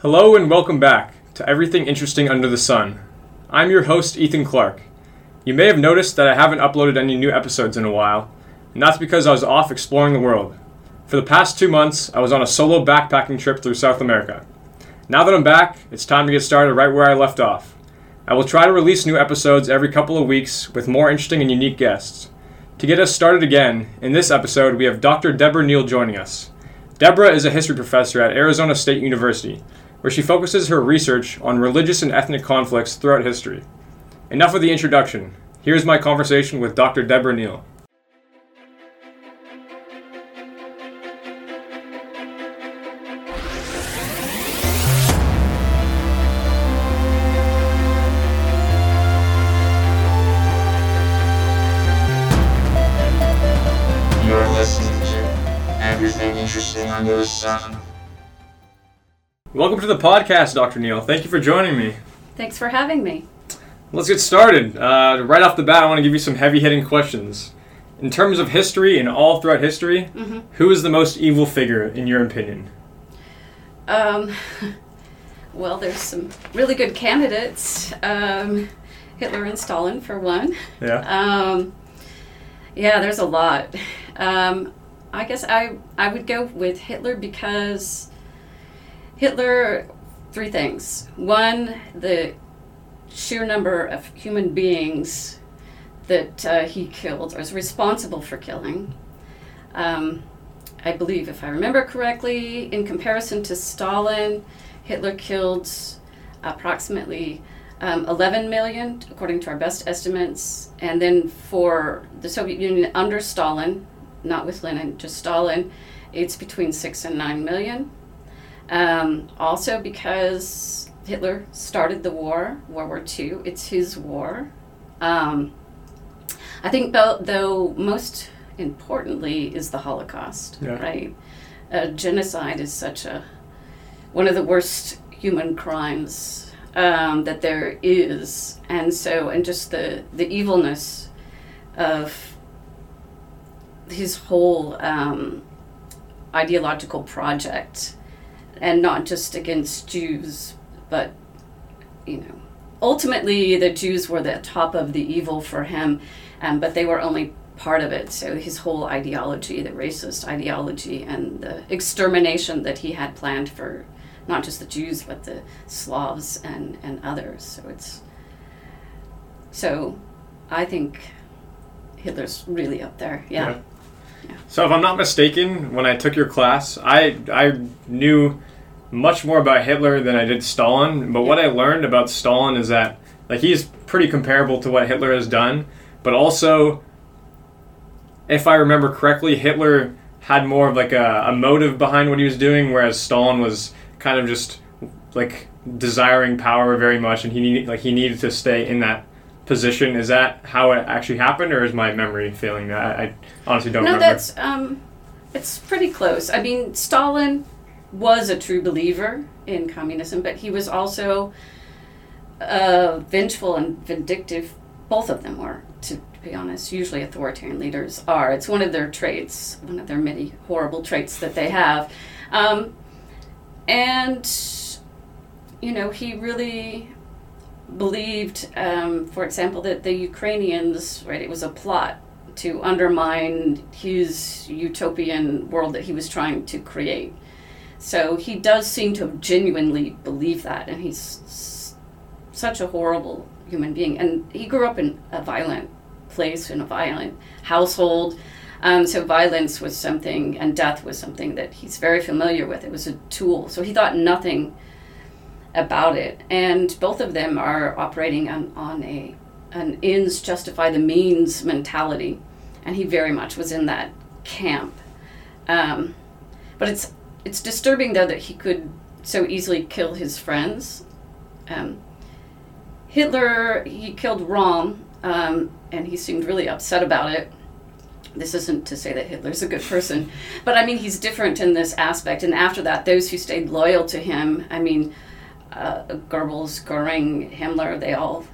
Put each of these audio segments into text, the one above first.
Hello and welcome back to Everything Interesting Under the Sun. I'm your host, Ethan Clark. You may have noticed that I haven't uploaded any new episodes in a while, and that's because I was off exploring the world. For the past two months, I was on a solo backpacking trip through South America. Now that I'm back, it's time to get started right where I left off. I will try to release new episodes every couple of weeks with more interesting and unique guests. To get us started again, in this episode, we have Dr. Debra Neill joining us. Debra is a history professor at Arizona State University, where she focuses her research on religious and ethnic conflicts throughout history. Enough of the introduction. Here's my conversation with Dr. Debra Neill. You're listening to Everything Interesting Under the Sun. Welcome to the podcast, Dr. Neill. Thank you for joining me. Thanks for having me. Let's get started. Uh, right off the bat, I want to give you some heavy hitting questions. In terms of history and all throughout history, Mhm. who is the most evil figure in your opinion? Um, well, there's some really good candidates. Um, Hitler and Stalin, for one. Yeah. Um, yeah, there's a lot. Um, I guess I I would go with Hitler because Hitler. Three things. One, the sheer number of human beings that uh, he killed, or is responsible for killing. Um, I believe, if I remember correctly, in comparison to Stalin, Hitler killed approximately um, 11 million, according to our best estimates. And then for the Soviet Union under Stalin, not with Lenin, just Stalin, it's between 6 and 9 million. Um, also, because Hitler started the war, World War II, it's his war. Um, I think, though, though, most importantly, is the Holocaust, Yeah. right? Uh, genocide is such a one of the worst human crimes um, that there is, and so and just the the evilness of his whole um, ideological project, and not just against Jews, but you know, ultimately the Jews were the top of the evil for him, um, but they were only part of it. So his whole ideology, the racist ideology, and the extermination that he had planned for not just the Jews but the Slavs and and others. So it's so I think Hitler's really up there. Yeah. So, if I'm not mistaken, when I took your class, I I knew much more about Hitler than I did Stalin. But what I learned about Stalin is that like he's pretty comparable to what Hitler has done, but also, if I remember correctly, Hitler had more of like a, a motive behind what he was doing, whereas Stalin was kind of just like desiring power very much, and he needed like he needed to stay in that position. Is that how it actually happened, or is my memory failing? That I, I honestly don't no, remember. that's um, it's pretty close. I mean, Stalin was a true believer in communism, but he was also uh, vengeful and vindictive. Both of them were, to, be honest. Usually, authoritarian leaders are. It's one of their traits, one of their many horrible traits that they have, um, and you know, he really believed, um, for example, that the Ukrainians, right, it was a plot to undermine his utopian world that he was trying to create. So he does seem to genuinely believed that, and he's s- such a horrible human being. And he grew up in a violent place, in a violent household. Um, so violence was something, and death was something that he's very familiar with. It was a tool. So he thought nothing about it. And both of them are operating on, on a an ends justify the means mentality, and he very much was in that camp. Um, but it's it's disturbing though that he could so easily kill his friends. Um, Hitler he killed Röhm, um, and he seemed really upset about it. This isn't to say that Hitler's a good person, but I mean he's different in this aspect. And after that, those who stayed loyal to him, I mean, uh, Goebbels, Goering, Himmler, they all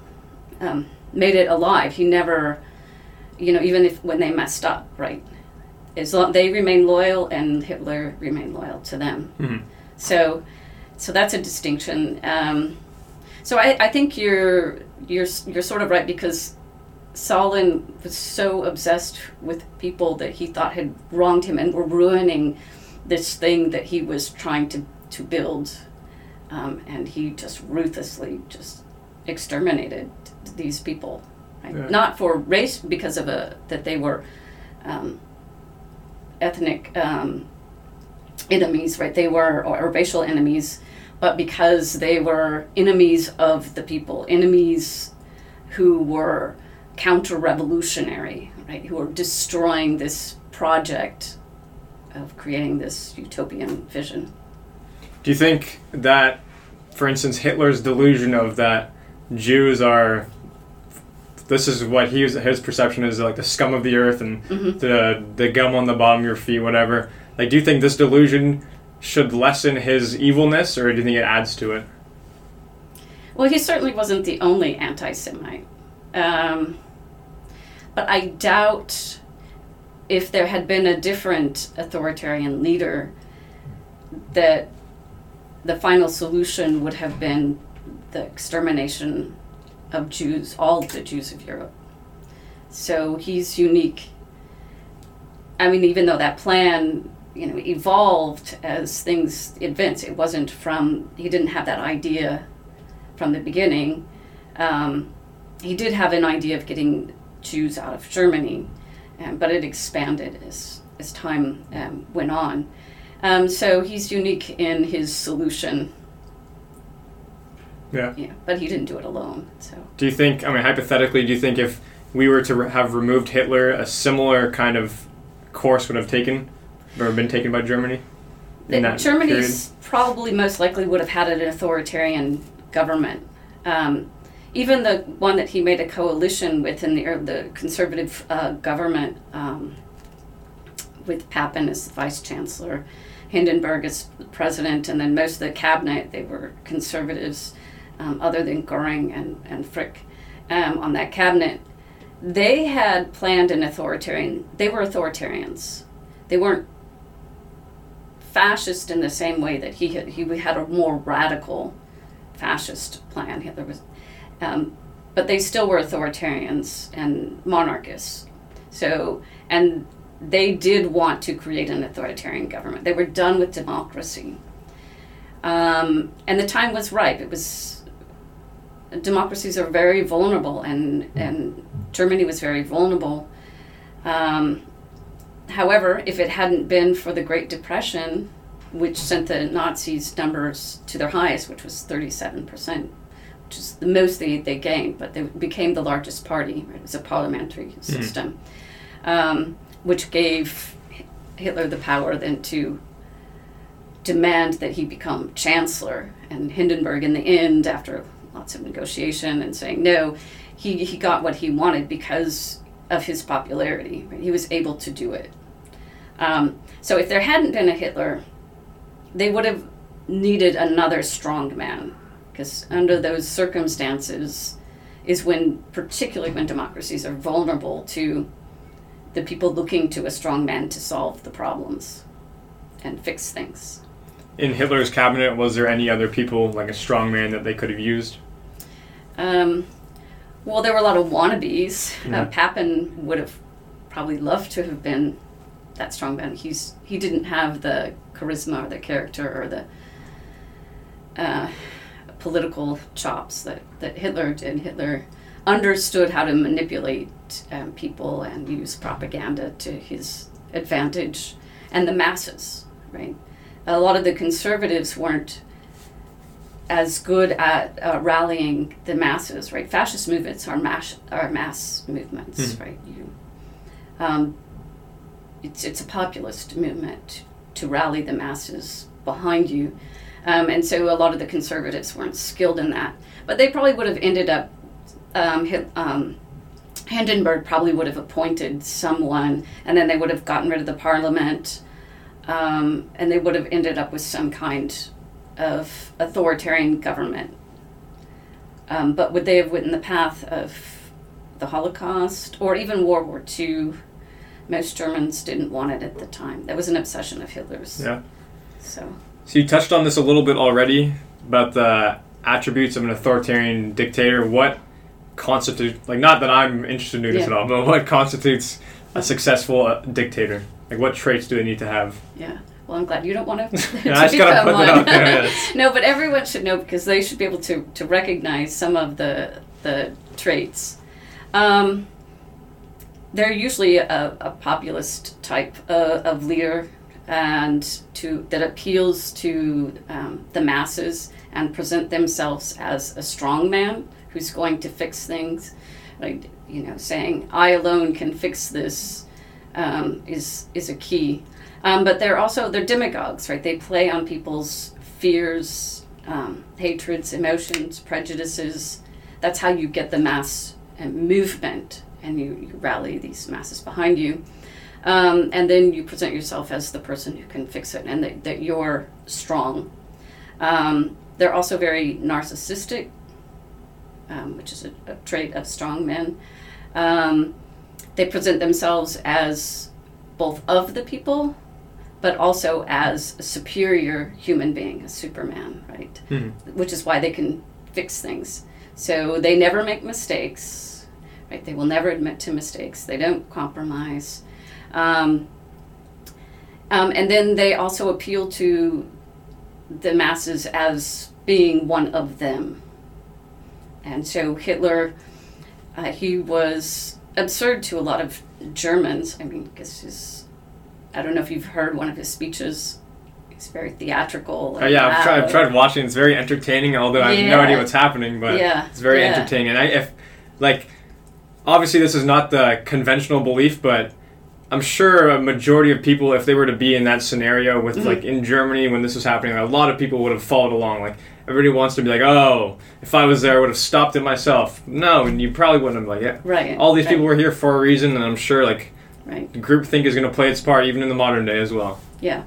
um, made it alive. He never, you know, even if when they messed up, right? As long they remain loyal, and Hitler remained loyal to them. Mhm. So so that's a distinction. Um, so I, I think you're you're you're sort of right because Stalin was so obsessed with people that he thought had wronged him and were ruining this thing that he was trying to to build, um, and he just ruthlessly just exterminated these people, right? Yeah. not for race because of a that they were um, ethnic um, enemies, right? They were or, or racial enemies, but because they were enemies of the people, enemies who were counter-revolutionary, right? Who were destroying this project of creating this utopian vision. Do you think that, for instance, Hitler's delusion of that Jews are this is what he was, his perception is like the scum of the earth and Mhm. the the gum on the bottom of your feet, whatever. Like, do you think this delusion should lessen his evilness, or do you think it adds to it? Well, he certainly wasn't the only anti Semite. Um, but I doubt if there had been a different authoritarian leader that the final solution would have been the extermination of Jews, all the Jews of Europe. So he's unique. I mean, even though that plan, you know, evolved as things advanced, it wasn't from, he didn't have that idea from the beginning. Um, he did have an idea of getting Jews out of Germany, um, but it expanded as, as time um, went on. Um, so he's unique in his solution, Yeah. yeah, but he didn't do it alone. So Do you think? I mean, hypothetically, do you think if we were to have removed Hitler, a similar kind of course would have taken or been taken by Germany? That probably most likely would have had an authoritarian government. Um, even the one that he made a coalition with in the, er, the conservative uh, government um, with Papen as the vice chancellor, Hindenburg as the president, and then most of the cabinet, they were conservatives, um, other than Goering and, and Frick um, on that cabinet. They had planned an authoritarian, they were authoritarians. They weren't fascist in the same way that he had, he had a more radical fascist plan. Hitler was, um, but they still were authoritarians and monarchists. So, and they did want to create an authoritarian government. They were done with democracy, um, and the time was ripe. It was democracies are very vulnerable, and and Germany was very vulnerable. Um, However, if it hadn't been for the Great Depression, which sent the Nazis' numbers to their highest, which was 37%, which is the most they, they gained, but they became the largest party. Right? It was a parliamentary system, um, which gave Hitler the power then to demand that he become chancellor. And Hindenburg, in the end, after lots of negotiation and saying no, he, he got what he wanted because of his popularity. He was able to do it. Um, so if there hadn't been a Hitler, they would have needed another strong man because under those circumstances is when particularly when democracies are vulnerable to the people looking to a strong man to solve the problems and fix things. In Hitler's cabinet, was there any other people like a strong man that they could have used? Um, well, there were a lot of wannabes. Yeah. Uh, Papen would have probably loved to have been that strong man. He's he didn't have the charisma or the character or the uh, political chops that, that Hitler did. Hitler understood how to manipulate um, people and use propaganda to his advantage and the masses, right? A lot of the conservatives weren't as good at uh, rallying the masses, right? Fascist movements are mass are mass movements, right? You, um, it's it's a populist movement to rally the masses behind you, um, and so a lot of the conservatives weren't skilled in that. But they probably would have ended up. Um, Hit, um, Hindenburg probably would have appointed someone, and then they would have gotten rid of the parliament, um, and they would have ended up with some kind of authoritarian government. Um, but would they have went in the path of the Holocaust or even World War II? Most Germans didn't want it at the time. That was an obsession of Hitler's. Yeah. So So you touched on this a little bit already about the attributes of an authoritarian dictator. What constitutes like not that I'm interested in this Yeah. at all, but what constitutes a successful uh, dictator? Like what traits do they need to have? Yeah. Well, I'm glad you don't want to, I just gotta put that out there, no, but everyone should know because they should be able to, to recognize some of the the traits. Um, they're usually a, a populist type uh, of leader, and to that appeals to um, the masses and present themselves as a strong man who's going to fix things. Like you know, saying "I alone can fix this" um, is is a key. Um, but they're also they're demagogues, right? They play on people's fears, um, hatreds, emotions, prejudices. That's how you get the mass uh, movement, and you, you rally these masses behind you. Um, and then you present yourself as the person who can fix it, and that, that you're strong. Um, they're also very narcissistic, um, which is a, a trait of strong men. Um, they present themselves as both of the people, but also as a superior human being, a Superman, right? Mhm. Which is why they can fix things. So they never make mistakes, right? They will never admit to mistakes. They don't compromise. Um, um, and then they also appeal to the masses as being one of them. And so Hitler, uh, he was absurd to a lot of Germans. I mean, because he's, I don't know if you've heard one of his speeches. He's very theatrical. Oh, yeah, I've tried, I've tried watching. It's very entertaining, although I have no idea what's happening. But Yeah, it's very yeah. entertaining. And I, if like, obviously this is not the conventional belief, but I'm sure a majority of people, if they were to be in that scenario with Mhm. like in Germany when this was happening, a lot of people would have followed along. Like everybody wants to be like, oh, if I was there, I would have stopped it myself. No, and you probably wouldn't have. Like, yeah, Right. all these right, people were here for a reason, and I'm sure like Right. groupthink is going to play its part even in the modern day as well. Yeah.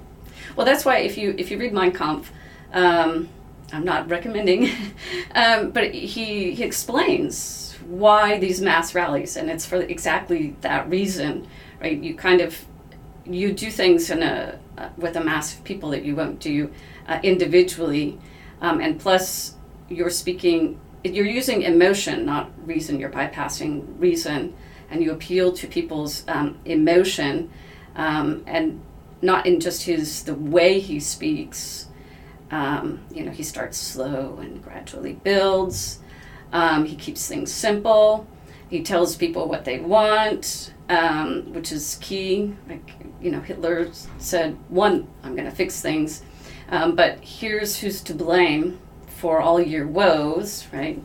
Well, that's why if you if you read Mein Kampf, um, I'm not recommending, um, but he he explains why these mass rallies, and it's for exactly that reason, right? You kind of you do things in a uh, with a mass of people that you won't do uh, individually, um, and plus you're speaking. You're using emotion, not reason. You're bypassing reason, and you appeal to people's um, emotion, um, and not in just his the way he speaks. Um, you know, he starts slow and gradually builds. Um, he keeps things simple. He tells people what they want, um, which is key. Like you know, Hitler said, "One, I'm going to fix things," um, but here's who's to blame for all your woes, right?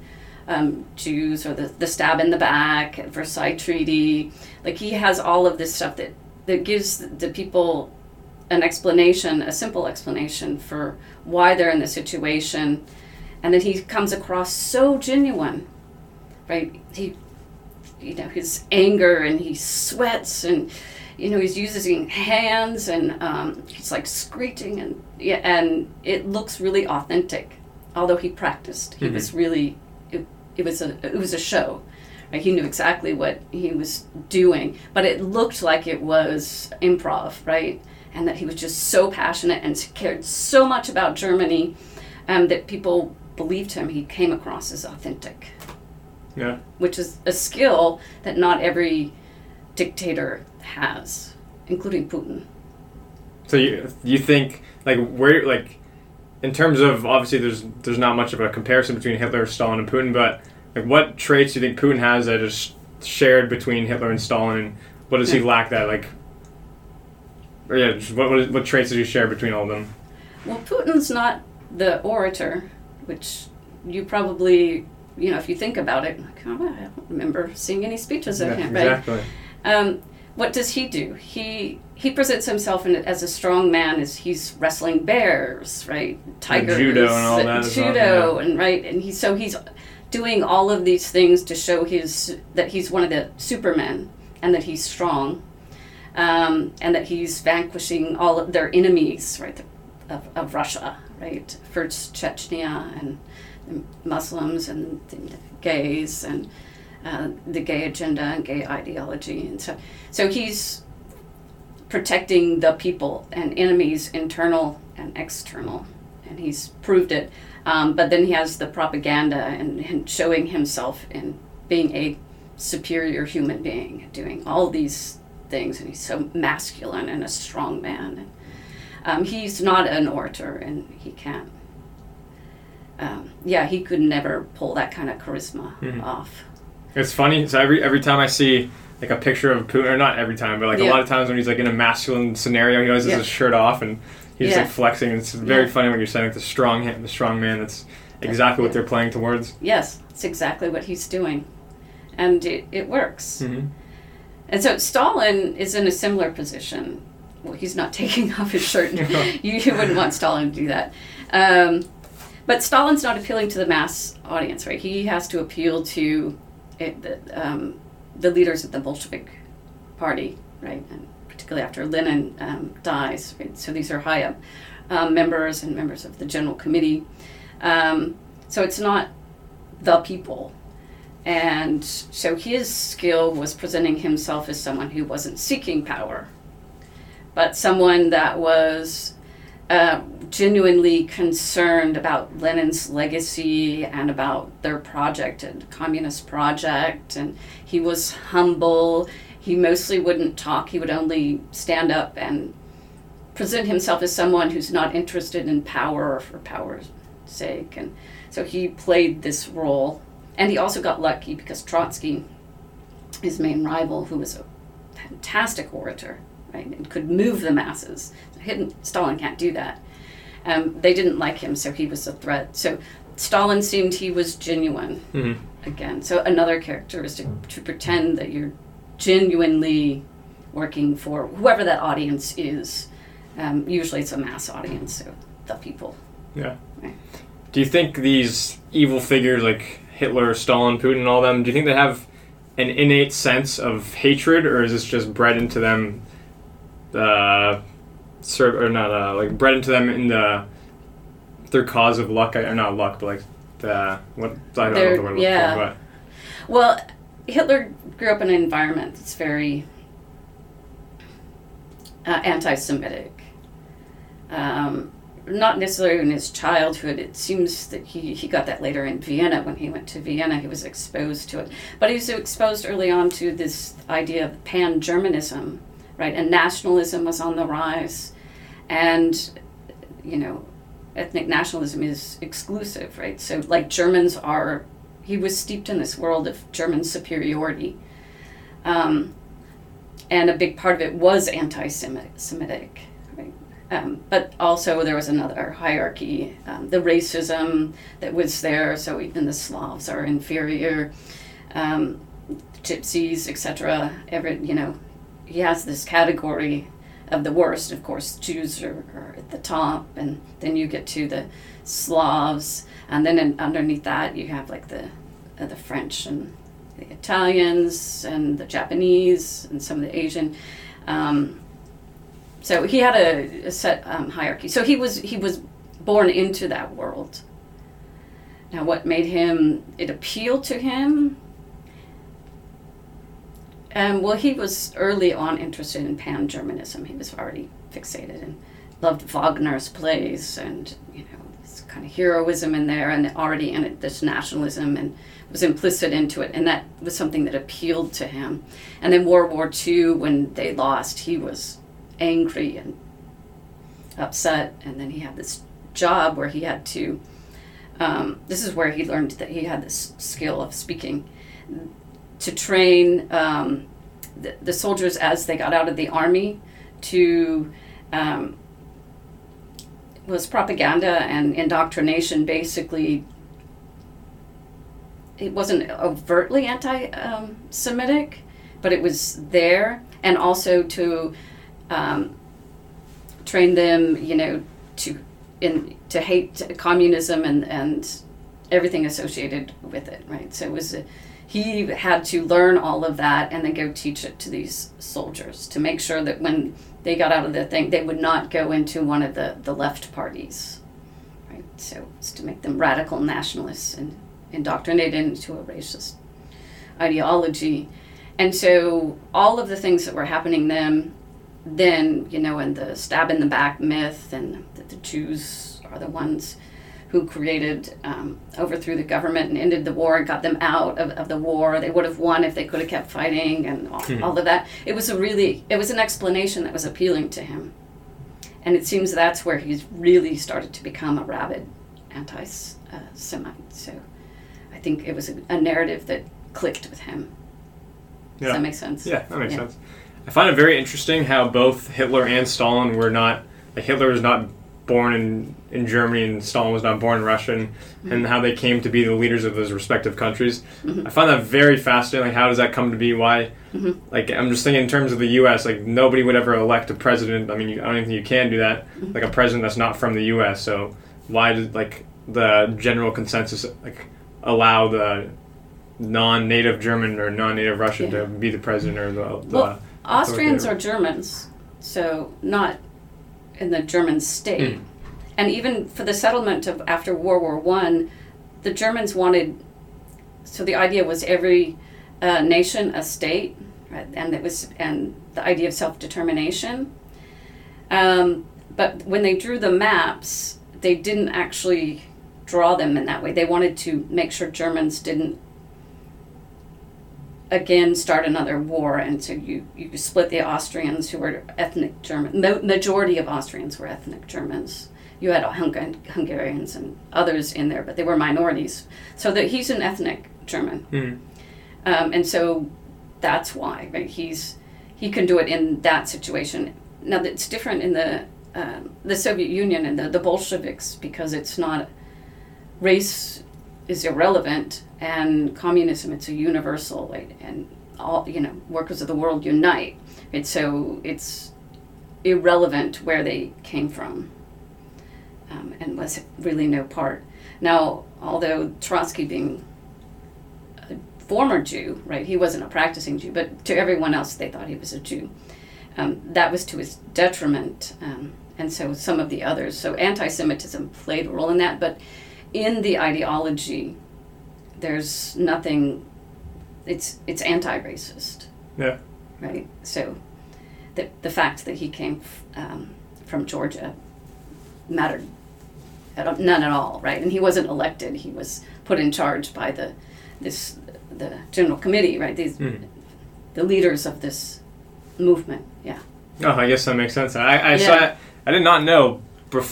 Um, Jews or the, the stab in the back, Versailles Treaty. Like he has all of this stuff that that gives the people an explanation, a simple explanation for why they're in the situation, and that he comes across so genuine, right? He, you know, his anger and he sweats and, you know, he's using hands and um, he's like screeching and yeah, and it looks really authentic. Although he practiced, he Mhm. was really, it, it was a it was a show. Right? He knew exactly what he was doing, but it looked like it was improv, right? And that he was just so passionate and cared so much about Germany um, that people believed him. He came across as authentic, Yeah. which is a skill that not every dictator has, including Putin. So you you think like where like in terms of obviously there's there's not much of a comparison between Hitler, Stalin, and Putin, but like what traits do you think Putin has that is shared between Hitler and Stalin, and what does he hmm. lack that like? Or yeah, just what, what what traits does he share between all of them? Well, Putin's not the orator, which you probably, you know, if you think about it, like, oh, I don't remember seeing any speeches of Yeah, him, right? exactly. Um, what does he do? He he presents himself in, as a strong man. As he's wrestling bears, right? Tigers, judo and all that judo, and right, and he so he's doing all of these things to show his that he's one of the supermen and that he's strong, um, and that he's vanquishing all of their enemies, right? Of, of Russia, right? First Chechnya and the Muslims and the gays and uh, the gay agenda and gay ideology and so so he's protecting the people and enemies, internal and external, and he's proved it. Um, but then he has the propaganda and, and showing himself in being a superior human being, doing all these things, and he's so masculine and a strong man. And, um, he's not an orator, and he can't. Um, yeah, he could never pull that kind of charisma Mhm. off. It's funny. So every every time I see like a picture of Putin, or not every time, but like a lot of times when he's like in a masculine scenario, he always has Yeah. his shirt off and he's Yeah. like flexing. It's very Yeah. funny when you're saying like the strong hand, the strong man. That's exactly what they're playing towards. Yes, it's exactly what he's doing, and it, it works. Mm-hmm. And so Stalin is in a similar position. Well, he's not taking off his shirt. you, you wouldn't want Stalin to do that. Um, but Stalin's not appealing to the mass audience, right? He has to appeal to it, the, um, the leaders of the Bolshevik party, right? And particularly after Lenin um, dies. Right? So these are high up um, members and members of the General Committee. Um, so it's not the people. And so his skill was presenting himself as someone who wasn't seeking power, but someone that was uh, genuinely concerned about Lenin's legacy and about their project and communist project. And he was humble. He mostly wouldn't talk. He would only stand up and present himself as someone who's not interested in power or for power's sake. And so he played this role. And he also got lucky because Trotsky, his main rival, who was a fantastic orator, right, and could move the masses. Hidden, Stalin can't do that. Um, they didn't like him, so he was a threat. So Stalin seemed he was genuine Mm-hmm. again. So another characteristic to pretend that you're genuinely working for whoever that audience is. Um, usually it's a mass audience, so the people. Yeah. Right. Do you think these evil figures like Hitler, Stalin, Putin, and all them, do you think they have an innate sense of hatred, or is this just bred into them? Uh, ser- or not uh, like bred into them in the their cause of luck, or not luck, but like the what I don't know the word yeah. for, Well, Hitler grew up in an environment that's very uh, anti-Semitic. Um, not necessarily in his childhood. It seems that he, he got that later in Vienna. When he went to Vienna, he was exposed to it. But he was exposed early on to this idea of pan-Germanism, right? And nationalism was on the rise. And, you know, ethnic nationalism is exclusive, right? So, like, Germans are, he was steeped in this world of German superiority. Um, and a big part of it was anti Semitic, right? Um, but also there was another hierarchy, um, the racism that was there. So even the Slavs are inferior, um, Gypsies, etc. Every you know, he has this category of the worst. Of course, Jews are, are at the top, and then you get to the Slavs, and then in, underneath that you have like the uh, the French and the Italians and the Japanese and some of the Asian. Um, so he had a, a set um, hierarchy. So he was he was born into that world. Now, what made him it appealed to him? Um, well, he was early on interested in pan Germanism. He was already fixated and loved Wagner's plays and you know this kind of heroism in there and already in it this nationalism and was implicit into it and that was something that appealed to him. And then World War II, when they lost, he was angry and upset. And then he had this job where he had to. Um, this is where he learned that he had this skill of speaking to train um, the, the soldiers as they got out of the army to um, was propaganda and indoctrination basically it wasn't overtly anti-Semitic, but it was there, and also to um, train them, you know, to in to hate communism and and everything associated with it, right? So it was a, he had to learn all of that and then go teach it to these soldiers to make sure that when they got out of the thing, they would not go into one of the the left parties, right? So it's to make them radical nationalists and indoctrinated into a racist ideology. And so all of the things that were happening then then, you know, and the stab in the back myth, and that the Jews are the ones who created, um, overthrew the government and ended the war and got them out of, of the war. They would have won if they could have kept fighting and all, Hmm. all of that. It was a really, it was an explanation that was appealing to him. And it seems that's where he's really started to become a rabid anti Semite. So I think it was a, a narrative that clicked with him. Does Yeah. that make sense? Yeah, that makes Yeah. sense. I find it very interesting how both Hitler and Stalin were not like Hitler was not born in, in Germany and Stalin was not born Russian, and, Mm-hmm. and how they came to be the leaders of those respective countries. I find that very fascinating. Like how does that come to be? Why Mhm. like I'm just thinking in terms of the US, like nobody would ever elect a president. I mean you, I don't even think you can do that. Mm-hmm. Like a president that's not from the US. So why did like the general consensus like allow the non-native German or non-native Russian Yeah. to be the president or the, the Well, Austrians are Germans, so not in the German state. Hmm. And even for the settlement of after World War One, the Germans wanted. So the idea was every uh, nation a state, right? and it was and the idea of self determination. Um, but when they drew the maps, they didn't actually draw them in that way. They wanted to make sure Germans didn't again start another war and so you, you split the austrians who were ethnic german the majority of austrians were ethnic germans you had Hung- hungarians and others in there but they were minorities. So that he's an ethnic german. Mhm. um, and so that's why right he's he can do it in that situation. Now it's different in the um, the soviet union and the, the bolsheviks because it's not race is irrelevant and communism it's a universal like, and all you know workers of the world unite. And so it's irrelevant where they came from um, and was really no part. Now although trotsky being a former jew right he wasn't a practicing jew but to everyone else they thought he was a jew. Um, that was to his detriment um, and so some of the others. So anti-semitism played a role in that but in the ideology there's nothing it's it's anti-racist. Yeah. right? So the, the fact that he came f- um, from georgia mattered at, none at all right and he wasn't elected he was put in charge by the this the general committee right these Mhm. the leaders of this movement yeah Oh, I guess that makes sense. I, I Yeah. saw. I did not know.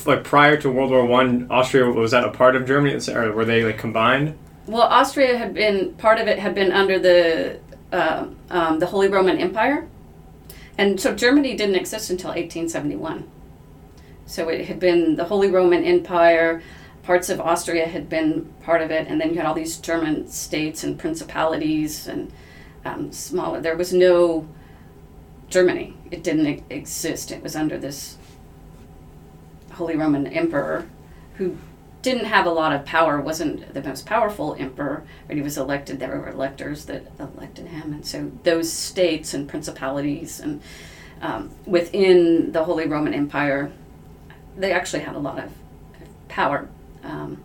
Like prior to World War One, Austria was that a part of Germany, or were they like combined? Well, Austria had been part of it had been under the uh, um, the Holy Roman Empire, and so Germany didn't exist until 1871. So it had been the Holy Roman Empire. Parts of Austria had been part of it, and then you had all these German states and principalities and um, smaller. There was no Germany. It didn't exist. It was under this Holy Roman Emperor, who didn't have a lot of power, wasn't the most powerful emperor, but he was elected. There were electors that elected him. And so those states and principalities and um, within the Holy Roman Empire, they actually had a lot of power. Um,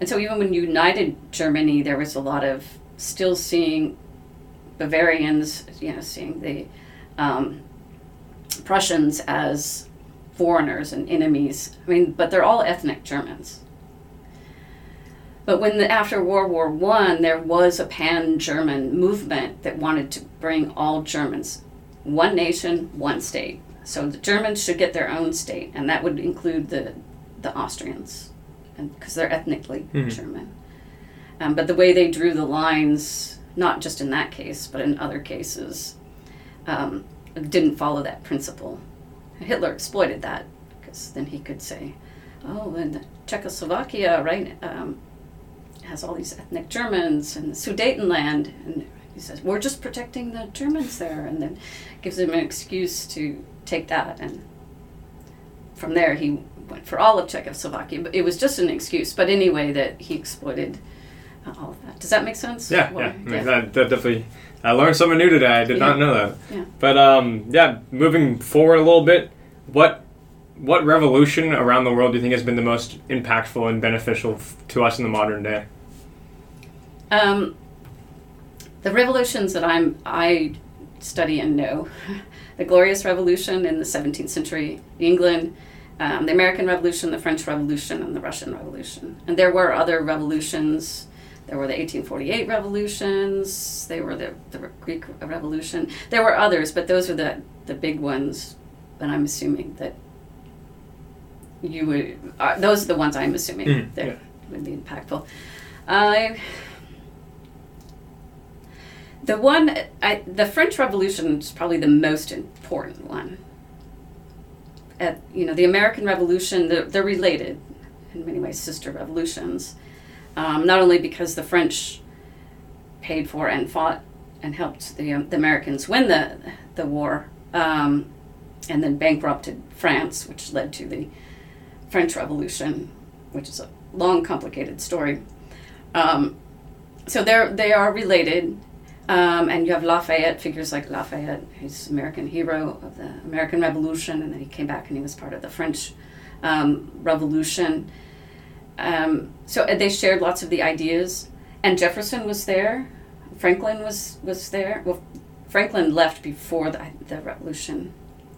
and so even when united Germany, there was a lot of still seeing Bavarians, you know, seeing the um, Prussians as foreigners and enemies. I mean, but they're all ethnic Germans. But when the, after World War One, there was a pan-German movement that wanted to bring all Germans, one nation, one state. So the Germans should get their own state, and that would include the the Austrians, because they're ethnically Mhm. German. Um, but the way they drew the lines, not just in that case, but in other cases, um, didn't follow that principle. Hitler exploited that because then he could say, "Oh, and Czechoslovakia, right, um, has all these ethnic Germans and the Sudetenland," and he says, "We're just protecting the Germans there," and then gives him an excuse to take that, and from there he went for all of Czechoslovakia. But it was just an excuse. But anyway, that he exploited uh, all of that. Does that make sense? Yeah, Why- yeah. I mean, definitely. I learned something new today. I did Yeah. not know that. Yeah. But um, yeah, moving forward a little bit, what what revolution around the world do you think has been the most impactful and beneficial f- to us in the modern day? Um, the revolutions that I'm I study and know. the Glorious Revolution in the 17th century England, um, the American Revolution, the French Revolution, and the Russian Revolution. And there were other revolutions. There were the 1848 revolutions. There were the, the Greek Revolution. There were others, but those are the, the big ones. And I'm assuming that you would. Uh, those are the ones I'm assuming Mm, that yeah. would be impactful. I. the one, I, the French Revolution is probably the most important one. At, you know, the American Revolution, they're, they're related in many ways, sister revolutions. Um, not only because the French paid for and fought and helped the, um, the Americans win the, the war, um, and then bankrupted France, which led to the French Revolution, which is a long, complicated story. Um, so they're they are related, um, and you have Lafayette figures like Lafayette, who's American hero of the American Revolution, and then he came back and he was part of the French um, Revolution. Um, so they shared lots of the ideas, and Jefferson was there, Franklin was was there. Well, Franklin left before the, the Revolution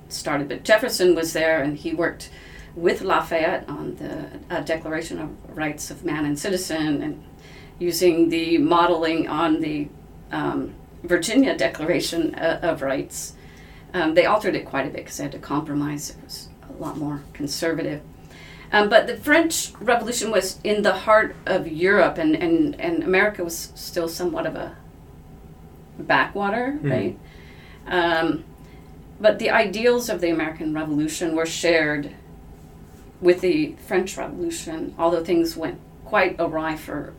started, but Jefferson was there, and he worked with Lafayette on the uh, Declaration of Rights of Man and Citizen, and using the modeling on the um, Virginia Declaration uh, of Rights. Um, they altered it quite a bit because they had to compromise. It was a lot more conservative. Um, but the French Revolution was in the heart of Europe, and, and, and America was still somewhat of a backwater, Mhm. right? Um, but the ideals of the American Revolution were shared with the French Revolution, although things went quite awry for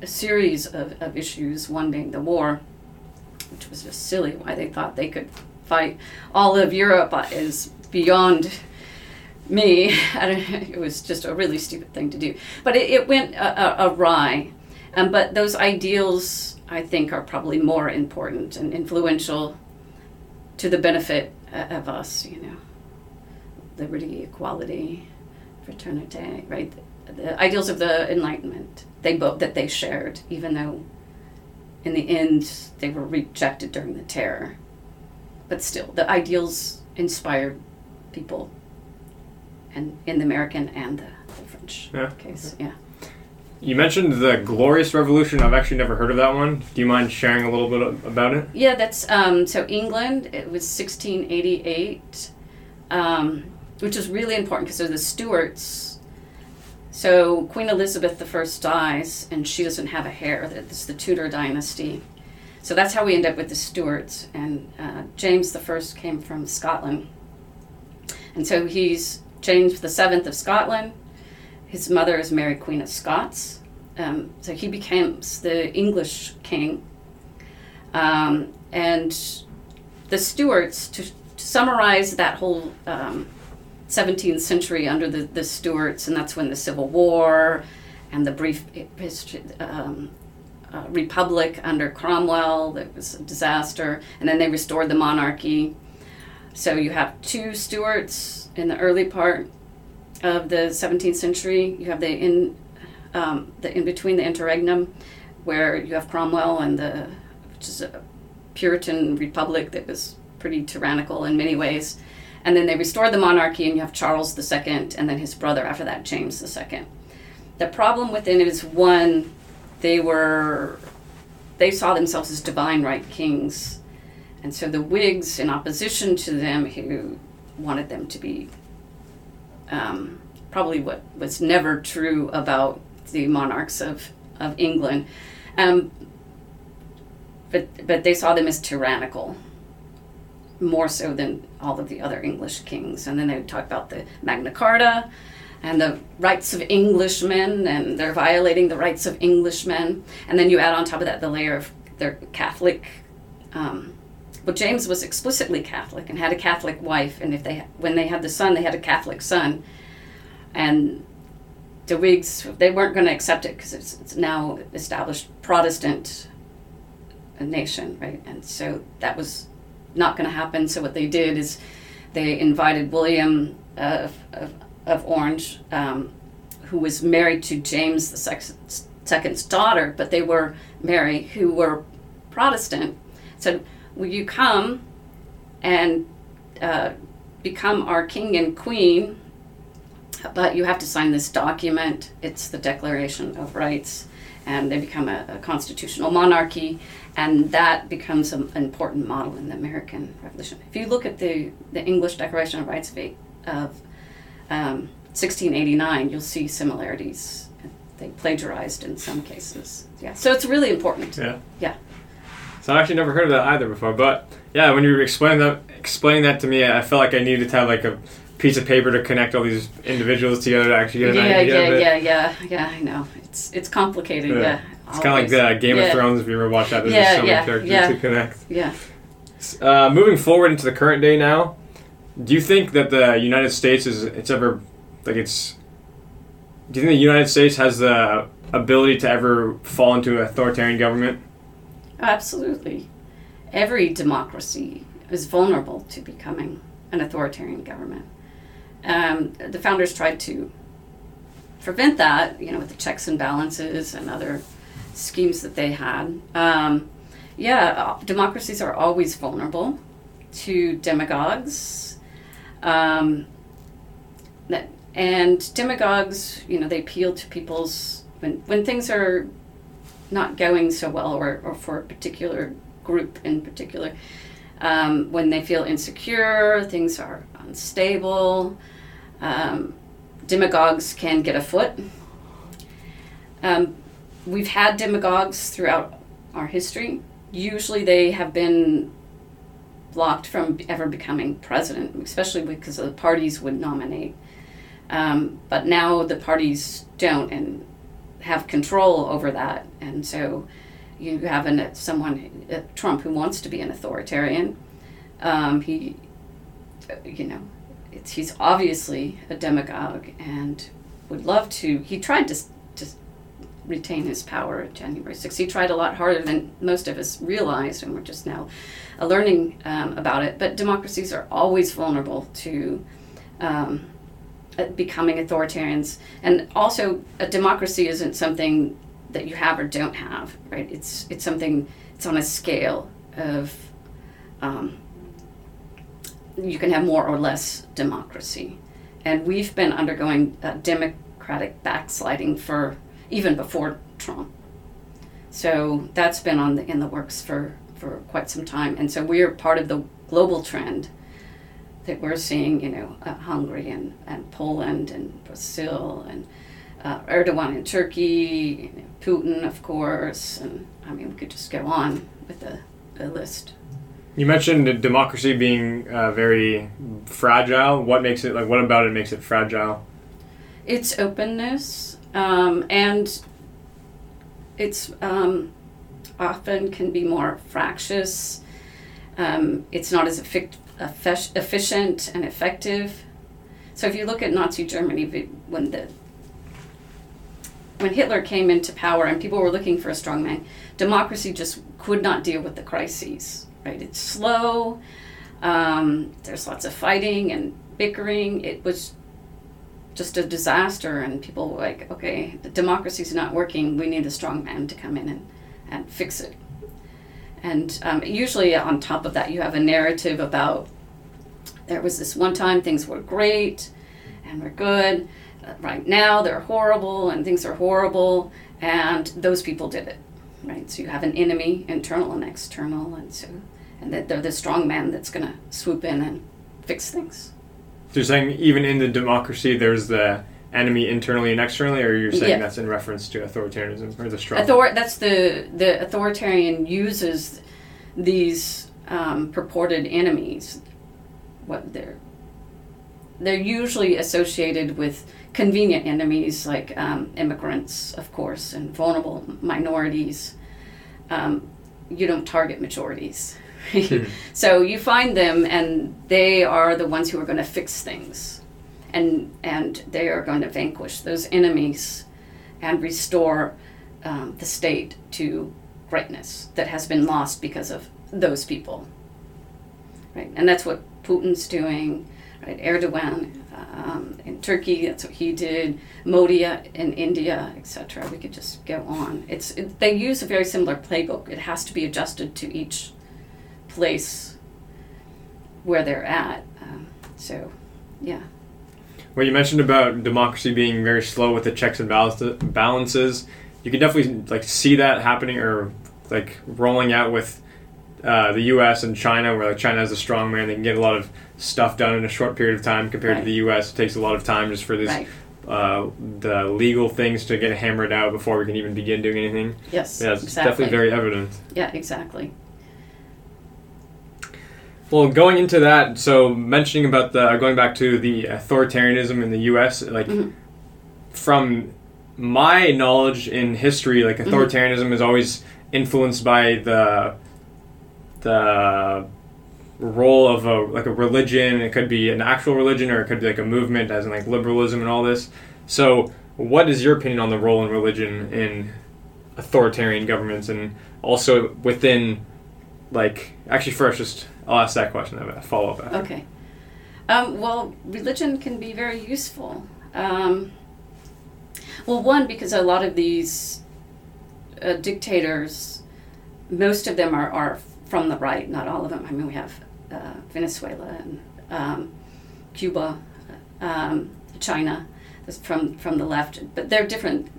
a series of, of issues, one being the war, which was just silly why they thought they could fight all of Europe is beyond me. It was just a really stupid thing to do. But it, it went awry. Um, but those ideals, I think, are probably more important and influential to the benefit uh, of us, you know. Liberty, equality, fraternity, right? The ideals of the Enlightenment, they both that they shared, even though in the end they were rejected during the terror. But still, the ideals inspired people, and in the American and the, French Yeah. case, yeah. You mentioned the Glorious Revolution. I've actually never heard of that one. Do you mind sharing a little bit about it? Yeah, that's um, so England. It was 1688, um, which was really important because they're the Stuarts. So Queen Elizabeth I dies, and she doesn't have a heir. It's the Tudor dynasty. So that's how we end up with the Stuarts. And uh, James I came from Scotland, and so he's James Seventh of Scotland. His mother is Mary Queen of Scots. Um, so he becomes the English king. Um, and the Stuarts, to, to summarize that whole um, 17th century under the, the Stuarts, and that's when the Civil War and the brief history, um, uh, Republic under Cromwell, that was a disaster, and then they restored the monarchy. So you have two Stuarts in the early part of the 17th century. You have the in um, the in between the interregnum, where you have Cromwell and the which is a Puritan republic that was pretty tyrannical in many ways. And then they restored the monarchy, and you have Charles II, and then his brother after that, James II. The problem within it is one, they were, they saw themselves as divine right kings, and so the Whigs, in opposition to them, who wanted them to be um, probably what was never true about the monarchs of, of England. Um, but, but they saw them as tyrannical, more so than all of the other English kings. And then they would talk about the Magna Carta and the rights of Englishmen, and they're violating the rights of Englishmen. And then you add on top of that the layer of their Catholic. Um, but James was explicitly Catholic and had a Catholic wife, and if they when they had the son, they had a Catholic son, and the Whigs they weren't going to accept it because it's, it's now established Protestant nation, right? And so that was not going to happen. So what they did is they invited William of, of, of Orange, um, who was married to James the sex- second's daughter, but they were married, who were Protestant. said, will you come and uh, become our king and queen? But you have to sign this document. It's the Declaration of Rights, and they become a, a constitutional monarchy, and that becomes an important model in the American Revolution. If you look at the, the English Declaration of Rights of, of um, 1689, you'll see similarities. They plagiarized in some cases. Yeah, so it's really important. Yeah. Yeah. So I actually never heard of that either before. But yeah, when you were explaining that explaining that to me, I felt like I needed to have like a piece of paper to connect all these individuals together to actually get an Yeah, idea of yeah, it. yeah, yeah, yeah. I know it's it's complicated. Yeah. Yeah, It's kind of like the Game Yeah. of Thrones. If you ever watch that, there's Yeah, just so yeah, many characters yeah. to connect. Yeah. Uh, moving forward into the current day now, do you think that the United States is it's ever like it's? Do you think the United States has the ability to ever fall into an authoritarian government? Absolutely. Every democracy is vulnerable to becoming an authoritarian government. Um, the founders tried to prevent that, you know, with the checks and balances and other schemes that they had. Um, yeah, uh, democracies are always vulnerable to demagogues. Um, that, and demagogues, you know, they appeal to people's when when things are not going so well, or, or for a particular group in particular, um, when they feel insecure, things are unstable, um, demagogues can get afoot. Um, we've had demagogues throughout our history. Usually they have been blocked from ever becoming president, especially because the parties would nominate. Um, but now the parties don't and have control over that, and so you have an, someone, uh, Trump, who wants to be an authoritarian. Um, he, you know, he's obviously a demagogue and would love to. He tried to retain his power January 6th. He tried a lot harder than most of us realized, and we're just now uh, learning um, about it. But democracies are always vulnerable to um, uh, becoming authoritarians, and also a democracy isn't something that you have or don't have, right? It's it's something. It's on a scale of. Um, you can have more or less democracy, and we've been undergoing uh, democratic backsliding for even before Trump. So that's been on the in the works for for quite some time, and so we're part of the global trend that we're seeing. You know, uh, Hungary and and Poland and Brazil and uh, Erdogan in Turkey, you know, Putin, of course, and I mean we could just go on with the, the list. You mentioned democracy being uh, very fragile. What makes it like? What about it makes it fragile? its openness um, and it's um, often can be more fractious. Um, it's not as effic- effic- efficient and effective. So if you look at Nazi Germany, when the when Hitler came into power and people were looking for a strongman, democracy just could not deal with the crises. Right? It's slow. Um, there's lots of fighting and bickering. It was just a disaster and people were like okay the democracy's not working. We need a strong man to come in and, and fix it. And um, usually on top of that you have a narrative about there was this one time things were great and we're good. Uh, right now they're horrible and things are horrible and those people did it right? So you have an enemy internal and external and so and that they're the strong man that's going to swoop in and fix things So you're saying even in the democracy, there's the enemy internally and externally, or you're saying Yeah. that's in reference to authoritarianism or the strong? Author- that's the the authoritarian uses these um, purported enemies. What they're they're usually associated with convenient enemies like um, immigrants, of course, and vulnerable minorities. Um, you don't target majorities. so you find them, and they are the ones who are going to fix things, and and they are going to vanquish those enemies, and restore um, the state to greatness that has been lost because of those people. Right, and that's what Putin's doing. Right, Erdogan um, in Turkey, that's what he did. Modi in India, etc. We could just go on. It's it, they use a very similar playbook. It has to be adjusted to each place where they're at. Um, so, yeah. Well, you mentioned about democracy being very slow with the checks and balances, you can definitely like see that happening or like rolling out with uh, the U.S. and China, where like China has a strong man, they can get a lot of stuff done in a short period of time compared Right. to the U.S. It takes a lot of time just for this Right. uh, the legal things to get hammered out before we can even begin doing anything. Yes. Yeah, it's exactly. definitely very evident. Yeah, exactly. Well, going into that, so mentioning about the going back to the authoritarianism in the U.S., like Mhm. from my knowledge in history, like Mm-hmm. authoritarianism is always influenced by the the role of a like a religion. It could be an actual religion, or it could be like a movement, as in like liberalism and all this. So, what is your opinion on the role in religion in authoritarian governments, and also within like actually first just I'll ask that question. I a follow up. Okay. Um, well, religion can be very useful. Um, well, one, because a lot of these uh, dictators, most of them are, are from the right, not all of them. I mean, we have uh, Venezuela and um, Cuba, um, China, from, from the left, but they're different,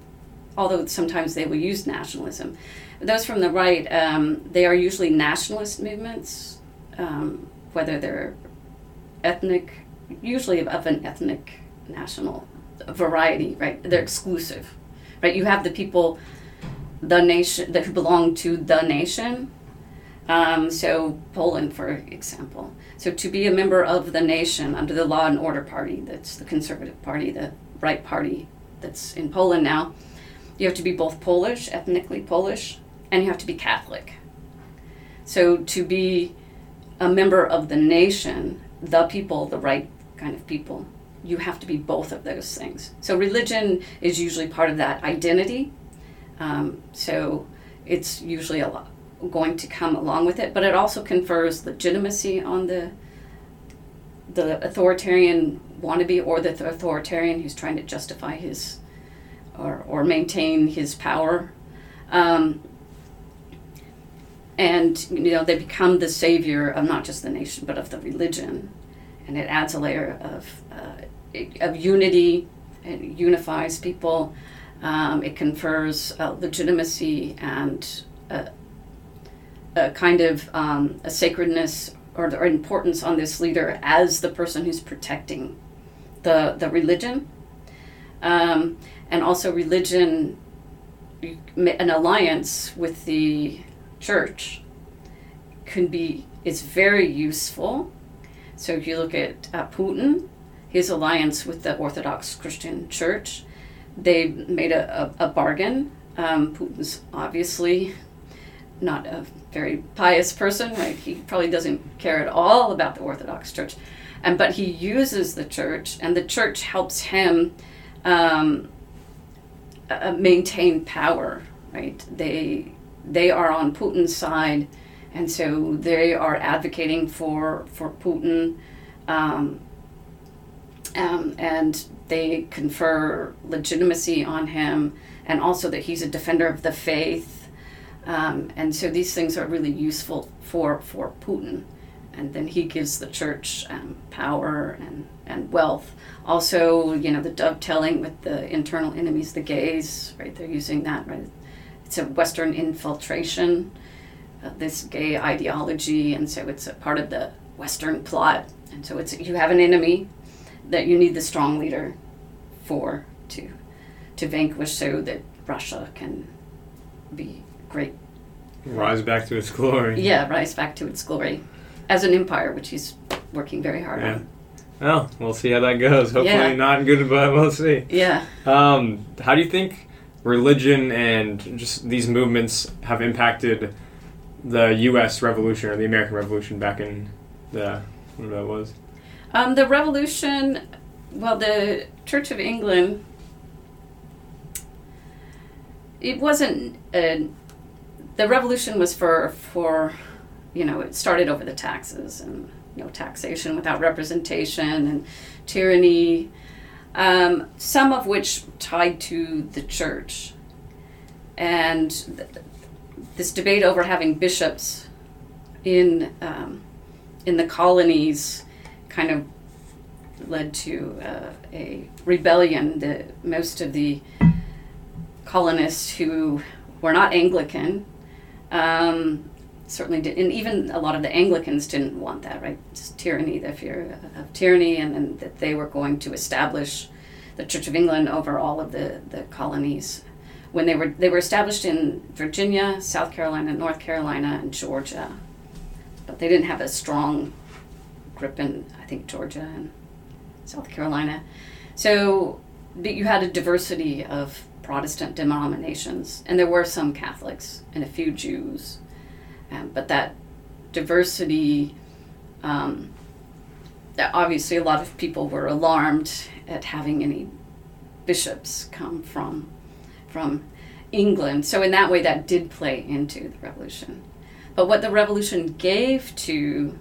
although sometimes they will use nationalism. Those from the right, um, they are usually nationalist movements, um, whether they're ethnic, usually of an ethnic national variety, right? They're exclusive, right? You have the people, the nation that who belong to the nation. Um, so Poland, for example. So to be a member of the nation under the Law and Order Party, that's the Conservative Party, the right party that's in Poland now, you have to be both Polish, ethnically Polish, and you have to be Catholic. So to be a member of the nation, the people, the right kind of people, you have to be both of those things. So religion is usually part of that identity. Um, so it's usually a lot going to come along with it, but it also confers legitimacy on the the authoritarian wannabe or the authoritarian who's trying to justify his or, or maintain his power. Um, and you know they become the savior of not just the nation but of the religion. And it adds a layer of uh, of unity. It unifies people. Um, it confers uh, legitimacy and a, a kind of um, a sacredness or, or importance on this leader as the person who's protecting the the religion. Um, and also religion an alliance with the church can be it's very useful. So if you look at uh, Putin, his alliance with the Orthodox Christian Church, they made a, a, a bargain. Um, Putin's obviously not a very pious person, right? He probably doesn't care at all about the Orthodox Church, and but he uses the church, and the church helps him um, uh, maintain power, right? They they are on Putin's side, and so they are advocating for for Putin, um, um, and they confer legitimacy on him, and also that he's a defender of the faith, um, and so these things are really useful for for Putin, and then he gives the church um, power and and wealth. Also, you know, the dovetailing with the internal enemies, the gays, right? They're using that, right? It's a Western infiltration, uh, this gay ideology, and so it's a part of the Western plot. And so it's you have an enemy that you need the strong leader for to to vanquish, so that Russia can be great. Rise back to its glory. Yeah, rise back to its glory as an empire, which he's working very hard Yeah. on. Well, we'll see how that goes. Hopefully Yeah. not good, but we'll see. Yeah. Um, how do you think religion and just these movements have impacted the U.S. Revolution or the American Revolution back in the when that was? Um, the revolution, well, the Church of England, it wasn't, uh, the revolution was for, for, you know, it started over the taxes and no taxation without representation and tyranny, um, some of which tied to the church. And th- this debate over having bishops in um, in the colonies kind of led to uh, a rebellion. The most of the colonists who were not Anglican um, certainly did, and even a lot of the Anglicans didn't want that, right? Just tyranny, the fear of tyranny, and, and that they were going to establish the Church of England over all of the, the colonies. When they were they were established in Virginia, South Carolina, North Carolina, and Georgia, but they didn't have a strong grip in I think Georgia and South Carolina. So but you had a diversity of Protestant denominations, and there were some Catholics and a few Jews, um, but that diversity. Um, that obviously, a lot of people were alarmed at having any bishops come from from England. So in that way, that did play into the revolution. But what the revolution gave to,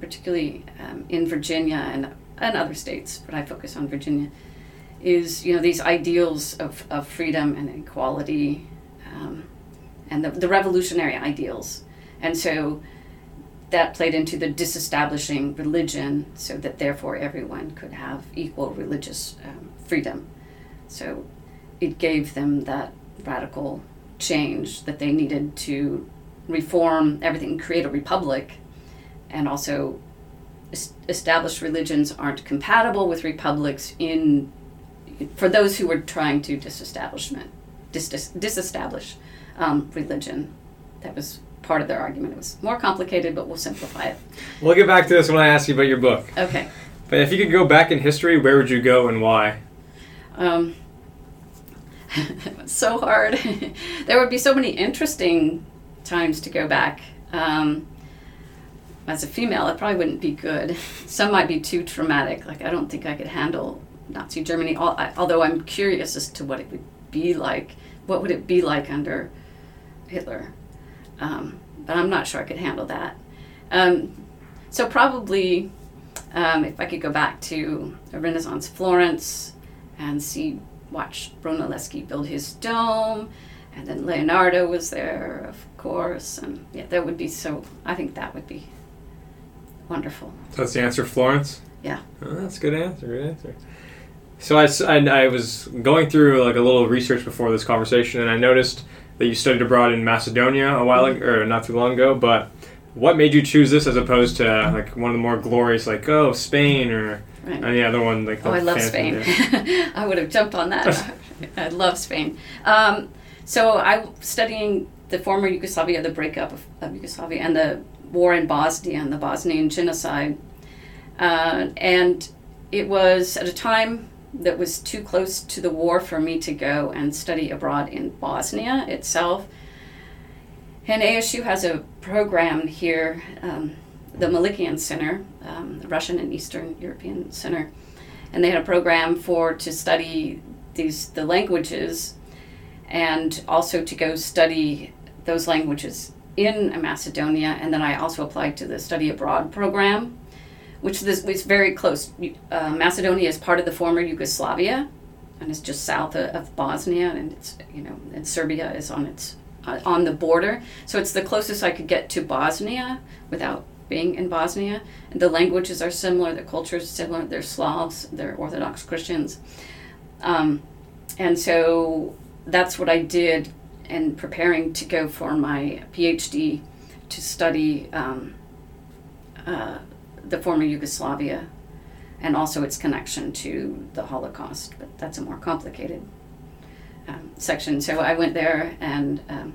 particularly um, in Virginia and and other states, but I focus on Virginia, is you know these ideals of, of freedom and equality, um, and the, the revolutionary ideals, and so that played into the disestablishing religion, so that therefore everyone could have equal religious um, freedom. So it gave them that radical change that they needed to reform everything, create a republic, and also es- established religions aren't compatible with republics in for those who were trying to disestablishment dis- dis- disestablish um, religion. That was part of their argument. It was more complicated, but we'll simplify it. We'll get back to this when I ask you about your book. Okay. But if you could go back in history, where would you go and why? Um, so hard. there would be so many interesting times to go back. Um, as a female, it probably wouldn't be good. Some might be too traumatic. Like I don't think I could handle Nazi Germany. Al- I- Although I'm curious as to what it would be like. What would it be like under Hitler? Um, but I'm not sure I could handle that. Um, so probably, um, if I could go back to a Renaissance Florence and see, watch Brunelleschi build his dome, and then Leonardo was there, of course, and yeah, that would be so. I think that would be wonderful. So that's the answer, Florence. Yeah. Oh, that's a good answer. Good answer. So I was going through like a little research before this conversation, and I noticed that you studied abroad in Macedonia a while ago, or not too long ago. But what made you choose this as opposed to like one of the more glorious, like oh Spain or Right. any other one? Like Oh, I love Spain. I would have jumped on that. I love Spain. Um, so I'm studying the former Yugoslavia, the breakup of, of Yugoslavia, and the war in Bosnia and the Bosnian genocide. Uh, and it was at a time that was too close to the war for me to go and study abroad in Bosnia itself. And ASU has a program here, um, the Melikian Center, um, the Russian and Eastern European Center, and they had a program for to study these the languages, and also to go study those languages in Macedonia. And then I also applied to the study abroad program, which this was very close. Uh, Macedonia is part of the former Yugoslavia, and it's just south of, of Bosnia, and it's you know, and Serbia is on its uh, on the border. So it's the closest I could get to Bosnia without being in Bosnia. And the languages are similar, the culture is similar. They're Slavs, they're Orthodox Christians, um, and so that's what I did in preparing to go for my PhD to study um, uh, the former Yugoslavia and also its connection to the Holocaust. But that's a more complicated um, section. So I went there and um,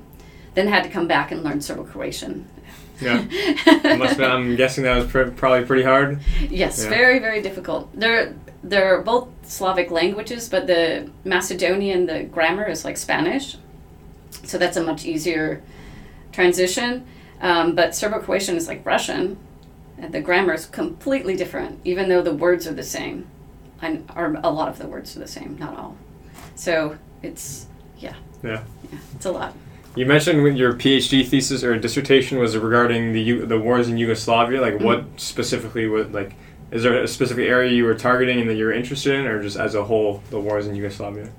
then had to come back and learn Serbo-Croatian. Yeah. Must have been, I'm guessing that was pr- probably pretty hard. Yes, Yeah. very very difficult. They're they're both Slavic languages, but the Macedonian the grammar is like Spanish, so that's a much easier transition. Um, but Serbo-Croatian is like Russian, the grammar is completely different, even though the words are the same, and or a lot of the words are the same, not all. So it's yeah, Yeah. yeah, it's a lot. You mentioned your PhD thesis or dissertation was regarding the U- the wars in Yugoslavia. Like, what specifically was like? Is there a specific area you were targeting and that you're interested in, or just as a whole, the wars in Yugoslavia?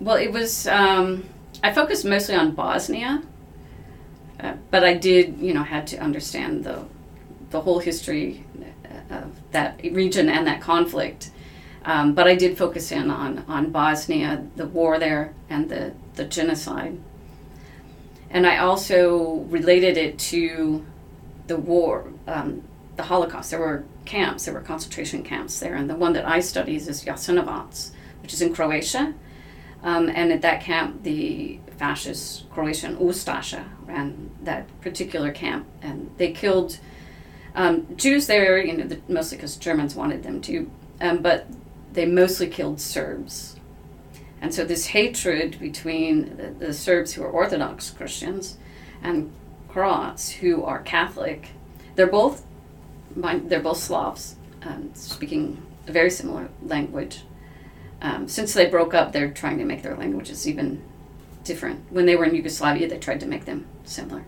Well, it was. Um, I focused mostly on Bosnia, but I did, you know, had to understand the the whole history of that region and that conflict. Um, but I did focus in on on Bosnia, the war there, and the the genocide. And I also related it to the war, um, the Holocaust. There were camps, there were concentration camps there, and the one that I study is Jasenovac, which is in Croatia. Um, and at that camp, the fascist Croatian Ustasha ran that particular camp, and they killed um, Jews there, you know, the, mostly because Germans wanted them to, um, but they mostly killed Serbs. And so this hatred between the, the Serbs who are Orthodox Christians and Croats who are Catholic, they're both they're both Slavs, um, speaking a very similar language. Um, since they broke up, they're trying to make their languages even different. When they were in Yugoslavia, they tried to make them similar.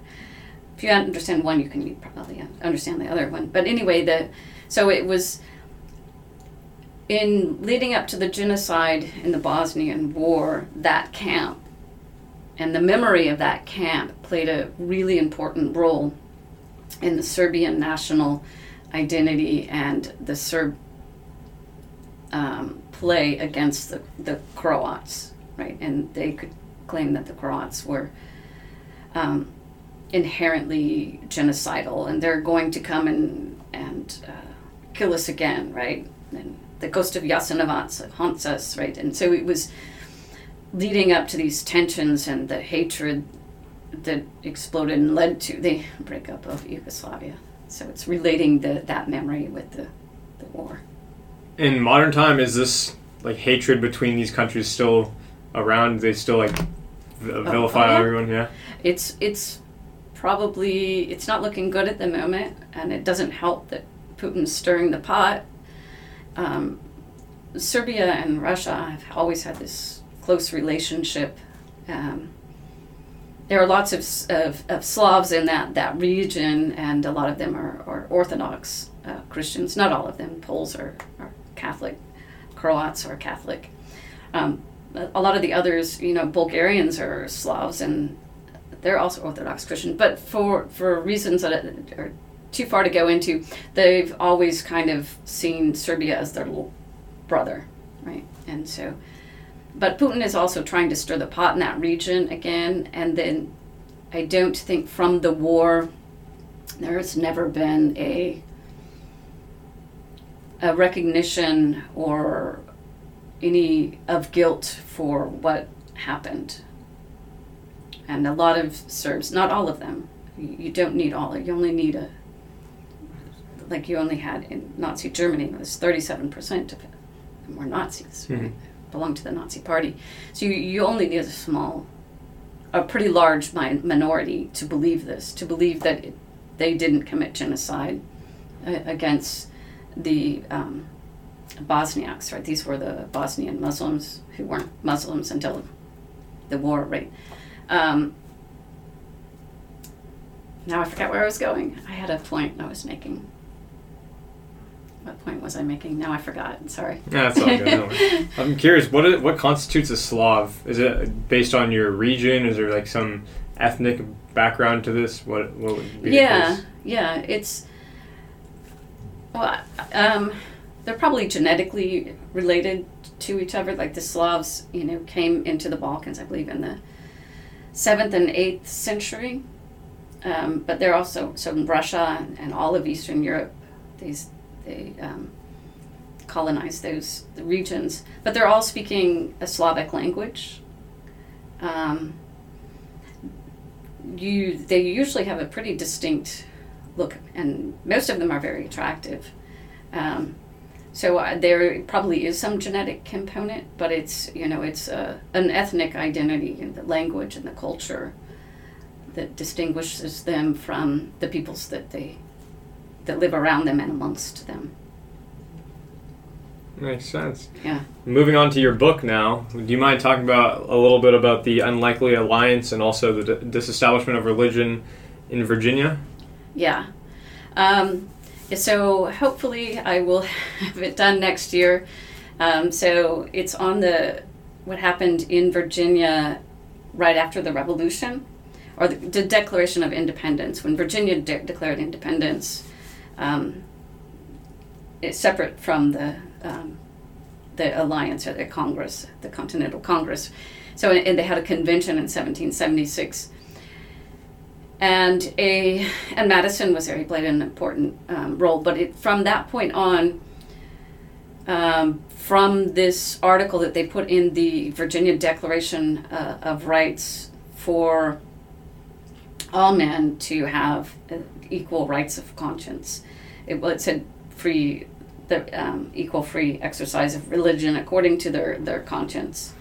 If you understand one, you can probably understand the other one. But anyway, the so it was in leading up to the genocide in the Bosnian War, that camp and the memory of that camp played a really important role in the Serbian national identity and the Serb um, play against the, the Croats, right? And they could claim that the Croats were um, inherently genocidal and they're going to come and, and uh, kill us again, right? And the ghost of Jasenovac haunts us, right? And so it was leading up to these tensions and the hatred that exploded and led to the breakup of Yugoslavia. So it's relating the, that memory with the, the war. In modern time, is this like hatred between these countries still around? They still like vilify oh, yeah. everyone? Yeah. It's it's probably it's not looking good at the moment, and it doesn't help that Putin's stirring the pot um, Serbia and Russia have always had this close relationship. Um, there are lots of, of, of, Slavs in that, that region, and a lot of them are, are Orthodox uh, Christians. Not all of them. Poles are, are Catholic, Croats are Catholic. Um, a lot of the others, you know, Bulgarians are Slavs, and they're also Orthodox Christian. But for, for reasons that are too far to go into. They've always kind of seen Serbia as their little brother, right? And so, but Putin is also trying to stir the pot in that region again. And then I don't think from the war, there has never been a a recognition or any of guilt for what happened. And a lot of Serbs, not all of them, you don't need all, you only need a like you only had in Nazi Germany it was 37% of them were Nazis, mm-hmm. right? belonged to the Nazi party. So you, you only need a small, a pretty large minority to believe this, to believe that it, they didn't commit genocide uh, against the um, Bosniaks, right? These were the Bosnian Muslims who weren't Muslims until the war, right? Um, now I forget where I was going. I had a point I was making what point was I making? Now I forgot. Sorry. Yeah, that's all good. I'm curious. What is, what constitutes a Slav? Is it based on your region? Is there like some ethnic background to this? What what would be yeah, yeah. It's well, um, they're probably genetically related to each other. Like the Slavs, you know, came into the Balkans, I believe, in the seventh and eighth century. Um, but they're also so in Russia and, and all of Eastern Europe. These they um, colonized those regions, but they're all speaking a Slavic language. Um, you they usually have a pretty distinct look, and most of them are very attractive. Um, so uh, there probably is some genetic component, but it's you know it's uh, an ethnic identity and the language and the culture that distinguishes them from the peoples that they that live around them and amongst them. Makes sense. Yeah. Moving on to your book now, do you mind talking about a little bit about the unlikely alliance and also the disestablishment of religion in Virginia? Yeah. Um, so hopefully I will have it done next year. Um, so it's on the what happened in Virginia right after the Revolution, or the, the Declaration of Independence. When Virginia de- declared independence, um, it's separate from the um, the alliance or the Congress, the Continental Congress. So, and they had a convention in 1776 and a and Madison was there. He played an important um, role. But it, from that point on, um, from this article that they put in the Virginia Declaration uh, of Rights for all men to have uh, equal rights of conscience, it, well, it said free the um, equal free exercise of religion according to their their conscience.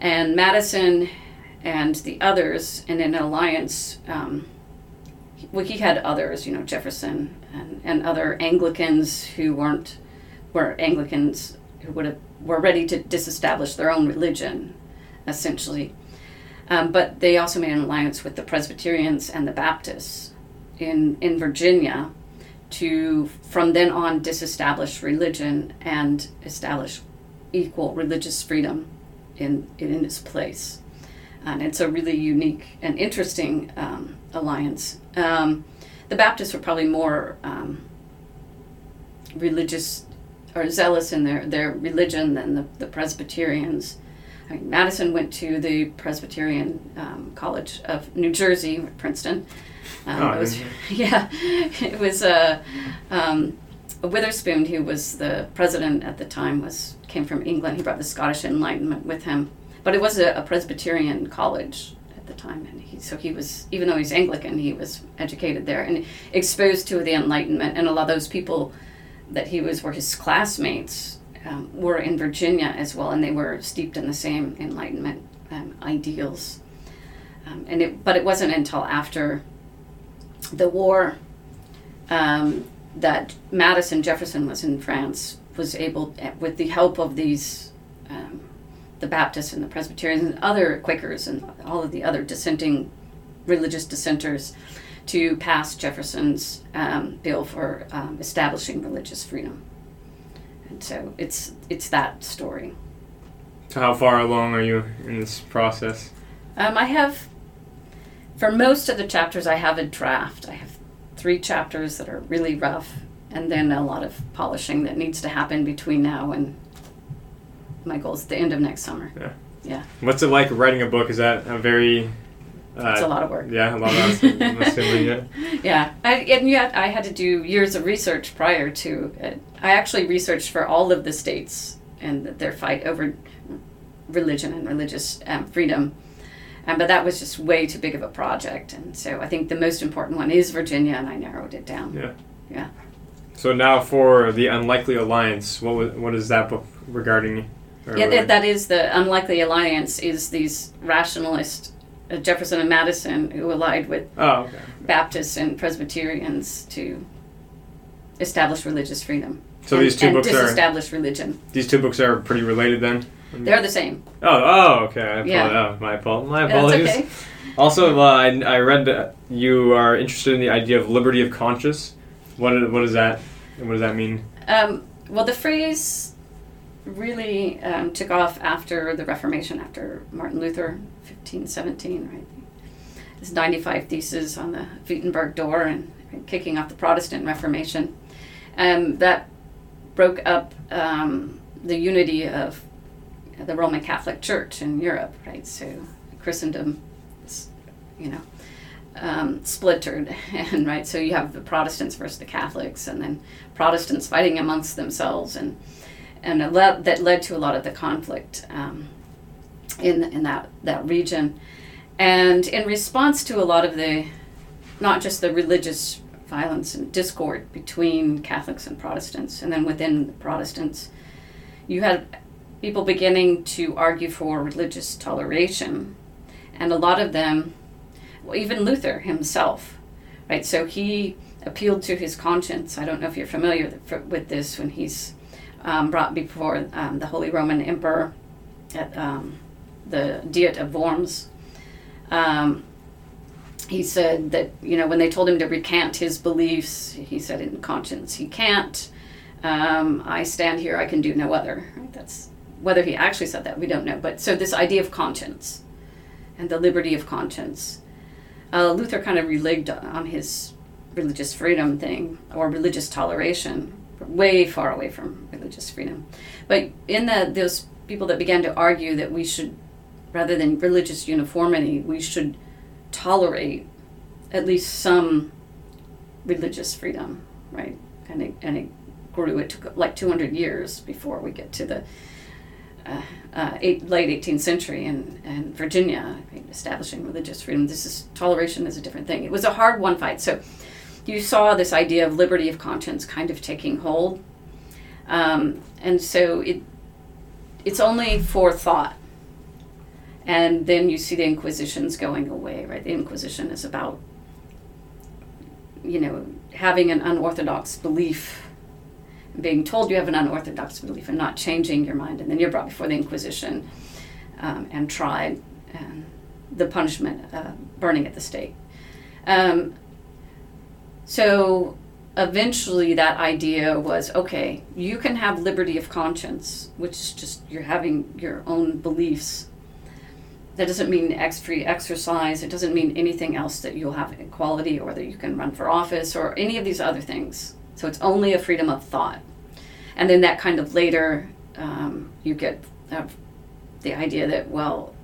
And Madison and the others in an alliance. Um, well, he had others, you know, Jefferson and, and other Anglicans who weren't were Anglicans who would have were ready to disestablish their own religion, essentially. Um, but they also made an alliance with the Presbyterians and the Baptists in in Virginia to from then on disestablish religion and establish equal religious freedom in in its place and it's a really unique and interesting um, alliance. Um, the Baptists were probably more um, religious or zealous in their, their religion than the, the Presbyterians. I mean, Madison went to the Presbyterian um, College of New Jersey, Princeton. Um, Oh, it was, yeah, it was uh, um, Witherspoon, who was the president at the time, was came from England. He brought the Scottish Enlightenment with him but it was a, a Presbyterian college at the time, and he, so he was, even though he's Anglican, he was educated there and exposed to the Enlightenment. And a lot of those people that he was were his classmates um, were in Virginia as well, and they were steeped in the same Enlightenment um, ideals. Um, and it, but it wasn't until after the war um, that Madison Jefferson was in France was able, with the help of these um, the Baptists and the Presbyterians and other Quakers and all of the other dissenting religious dissenters to pass Jefferson's um, bill for um, establishing religious freedom. And so it's it's that story. So how far along are you in this process? Um, I have, for most of the chapters, I have a draft. I have three chapters that are really rough, and then a lot of polishing that needs to happen between now and my goal is the end of next summer. Yeah. Yeah, What's it like writing a book? Is that a very uh, it's a lot of work. Yeah, a lot of. I'm assuming, yeah. Yeah, I, and yet I had to do years of research prior to it. I actually researched for all of the states and their fight over religion and religious um, freedom. Um, but that was just way too big of a project. And so I think the most important one is Virginia, and I narrowed it down. Yeah. Yeah. So now for the Unlikely Alliance, what was, what is that book regarding? Or Yeah, that, that is the unlikely alliance is these rationalists, uh, Jefferson and Madison, who allied with oh, okay. Baptists and Presbyterians to establish religious freedom. So and, these two and books are disestablish religion. these two books are pretty related then. They're the same. Oh, oh, okay. I apologize. Yeah. Oh, my, apol- my That's apologies. okay. Also, uh, I, I read that you are interested in the idea of liberty of conscience. What what is that? What does that mean? Um, well, the phrase really um, took off after the Reformation, after Martin Luther, 1517, right? His 95 Theses on the Wittenberg door and, and kicking off the Protestant Reformation. Um, that broke up um, the unity of the Roman Catholic Church in Europe, right? So Christendom, you know, um, splintered, and right. So you have the Protestants versus the Catholics, and then Protestants fighting amongst themselves, and and led, that led to a lot of the conflict um, in in that that region. And in response to a lot of the, not just the religious violence and discord between Catholics and Protestants, and then within the Protestants, you had people beginning to argue for religious toleration, and a lot of them, well, even Luther himself, right? So he appealed to his conscience. I don't know if you're familiar with this when he's um, brought before um, the Holy Roman Emperor at um, the Diet of Worms. Um, he said that you know when they told him to recant his beliefs, he said in conscience he can't. Um, I stand here, I can do no other. Right? That's whether he actually said that we don't know. But so this idea of conscience and the liberty of conscience uh, Luther kind of religged on his religious freedom thing or religious toleration, way far away from religious freedom. But in the those people that began to argue that we should, rather than religious uniformity, we should tolerate at least some religious freedom, right? And it, and it grew. It took like 200 years before we get to the uh, uh, eight, late 18th century in, in Virginia, establishing religious freedom. This is toleration is a different thing. It was a hard one fight. So you saw this idea of liberty of conscience kind of taking hold, um, and so it it's only for thought. And then you see the Inquisitions going away, right? The Inquisition is about, you know, having an unorthodox belief being told you have an unorthodox belief and not changing your mind, and then you're brought before the Inquisition um, and tried, and the punishment, uh, burning at the stake. Um, so eventually, that idea was okay, you can have liberty of conscience, which is just you're having your own beliefs. That doesn't mean ex- free exercise. It doesn't mean anything else that you'll have equality or that you can run for office or any of these other things. So it's only a freedom of thought. And then that kind of later, um, you get uh, the idea that, well,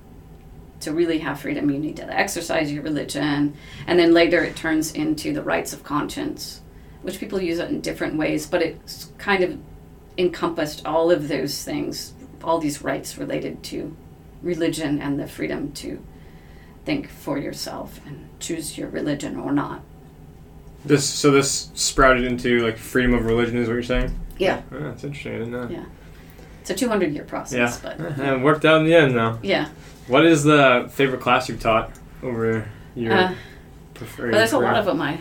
to really have freedom, you need to exercise your religion. And then later it turns into the rights of conscience, which people use it in different ways, but it's kind of encompassed all of those things, all these rights related to religion and the freedom to think for yourself and choose your religion or not. This so this sprouted into like freedom of religion is what you're saying? Yeah. Oh, that's interesting. I didn't know. Yeah. It's a 200 year process, Yeah. but And it worked out in the end though. yeah. What is the favorite class you've taught over your Uh, preferred? Well, there's a lot of them I,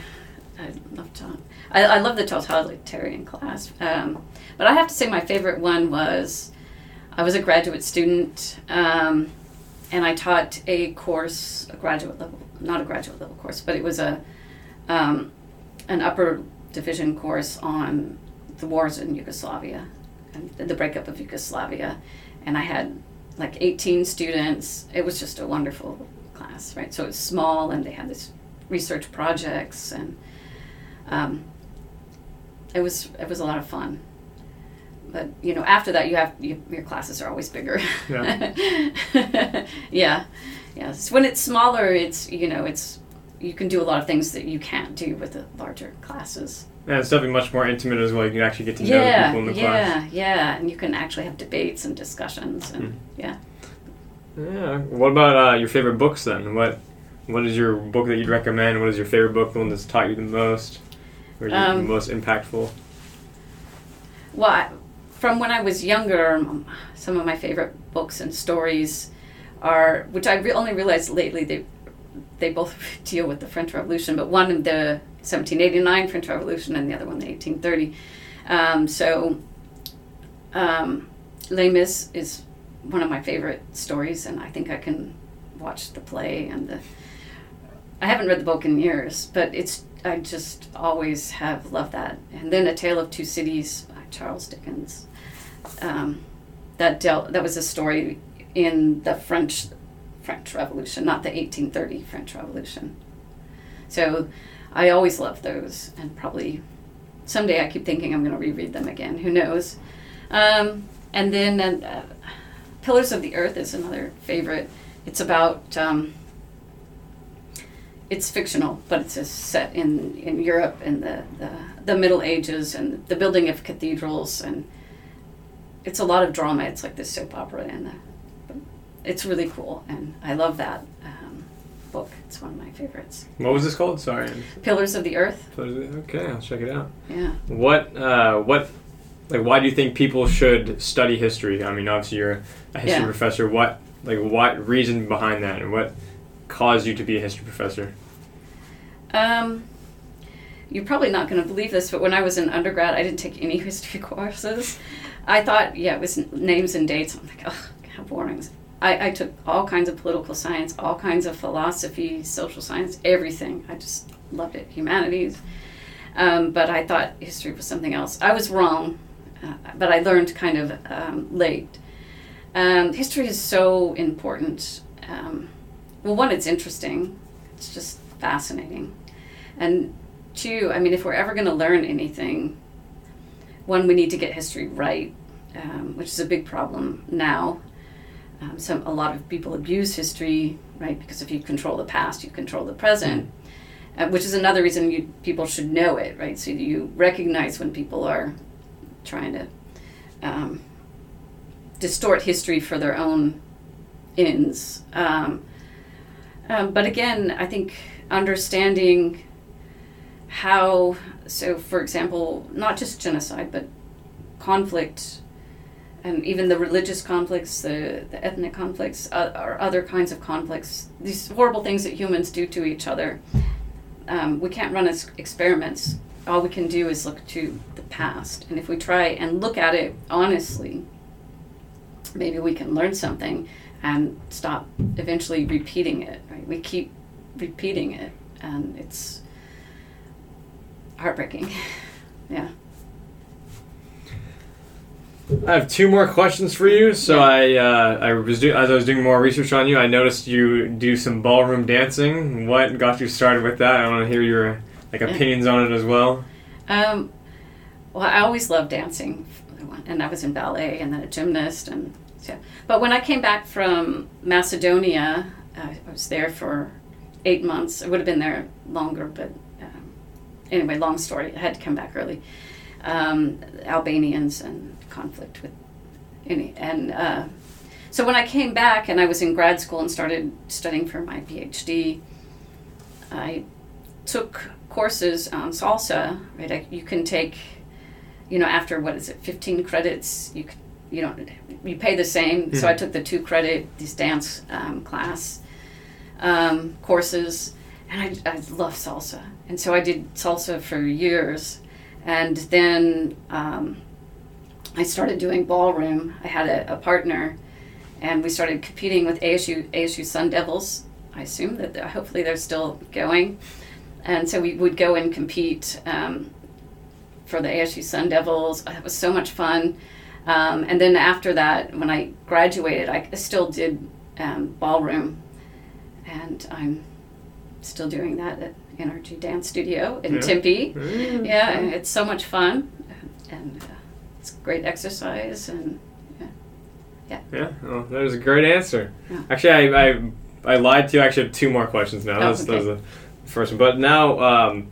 I love to. I, I love the totalitarian class, um, but I have to say my favorite one was I was a graduate student, um, and I taught a course, a graduate level, not a graduate level course, but it was a um, an upper division course on the wars in Yugoslavia and the breakup of Yugoslavia, and I had like 18 students. It was just a wonderful class, right? So it's small, and they had this research projects, and um, it was it was a lot of fun. But you know, after that, you have you, your classes are always bigger. Yeah. yeah. So when it's smaller, it's you know, it's you can do a lot of things that you can't do with the larger classes. Yeah, it's definitely much more intimate as well. You can actually get to know the people in the class. yeah, class. yeah, and you can actually have debates and discussions, and Mm. yeah. Yeah. What about uh, your favorite books then? What What is your book that you'd recommend? What is your favorite book? The one that's taught you the most, or the Um, most impactful? Well, I, from when I was younger, some of my favorite books and stories are, which I re- only realized lately, they they both deal with the French Revolution, but one of the 1789 French Revolution and the other one the 1830. Um, so, um, Les Mis is one of my favorite stories, and I think I can watch the play and the. I haven't read the book in years, but it's I just always have loved that. And then A Tale of Two Cities by Charles Dickens. Um, that dealt that was a story in the French French Revolution, not the 1830 French Revolution. So I always love those, and probably someday I keep thinking I'm going to reread them again. Who knows? Um, and then uh, Pillars of the Earth is another favorite. It's about um, it's fictional, but it's set in, in Europe in the, the, the Middle Ages and the building of cathedrals and it's a lot of drama. It's like this soap opera and the, it's really cool and I love that book. It's one of my favorites. What was this called? Sorry. Pillars of the Earth. Okay, I'll check it out. Yeah. What uh, what like why do you think people should study history? I mean, obviously you're a history Yeah. professor. What like what reason behind that, and what caused you to be a history professor? Um, you're probably not going to believe this, but when I was in undergrad, I didn't take any history courses. I thought, yeah, it was n- names and dates. I'm like, oh, how boring. I, I took all kinds of political science, all kinds of philosophy, social science, everything. I just loved it, humanities. Um, but I thought history was something else. I was wrong, uh, but I learned kind of um, late. Um, history is so important. Um, well, one, it's interesting. It's just fascinating. And two, I mean, if we're ever going to learn anything, one, we need to get history right, um, which is a big problem now. Um, some a lot of people abuse history, right? Because if you control the past, you control the present, uh, which is another reason you people should know it, right? So you recognize when people are trying to um, distort history for their own ends. Um, um, but again, I think understanding how, so for example, not just genocide, but conflict, and even the religious conflicts, the, the ethnic conflicts, uh, or other kinds of conflicts, these horrible things that humans do to each other. Um, we can't run as experiments. All we can do is look to the past. And if we try and look at it honestly, maybe we can learn something and stop eventually repeating it, right? We keep repeating it, and it's heartbreaking. yeah. I have two more questions for you. So I, uh, I was do- as I was doing more research on you, I noticed you do some ballroom dancing. What got you started with that? I want to hear your like opinions on it as well. Um, well, I always loved dancing, and I was in ballet and then a gymnast, and so. But when I came back from Macedonia, I was there for eight months. I would have been there longer, but um, anyway, long story. I had to come back early. Um, Albanians and conflict with any and. Uh, so when I came back and I was in grad school and started studying for my PhD, I took courses on salsa. Right, I, you can take, you know, after what is it, fifteen credits. You c- you don't you pay the same. So I took the two credit these dance um, class um, courses, and I I love salsa, and so I did salsa for years, and then. Um, I started doing ballroom. I had a, a partner, and we started competing with ASU ASU Sun Devils. I assume that hopefully they're still going, and so we would go and compete um, for the ASU Sun Devils. It was so much fun. Um, and then after that, when I graduated, I still did um, ballroom, and I'm still doing that at Energy Dance Studio in Yeah. Tempe. Mm. Yeah, it's so much fun, and uh, it's great exercise, and Yeah, yeah. well, that was a great answer. Yeah. Actually, I, I I lied to you. I actually have two more questions now. Oh, that, was, that was the first one. But now, um,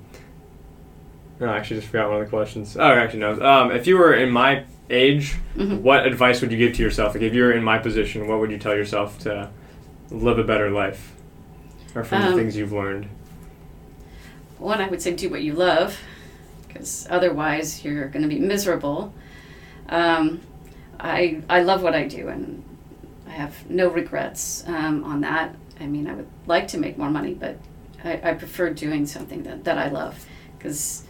no, I actually just forgot one of the questions. Oh, actually, no. Um, if you were in my age, Mhm. what advice would you give to yourself? Like, if you were in my position, what would you tell yourself to live a better life? Or from the Um, things you've learned? one I would say do what you love, because otherwise you're going to be miserable. Um, I I love what I do, and I have no regrets um, on that. I mean, I would like to make more money, but I, I prefer doing something that, that I love, because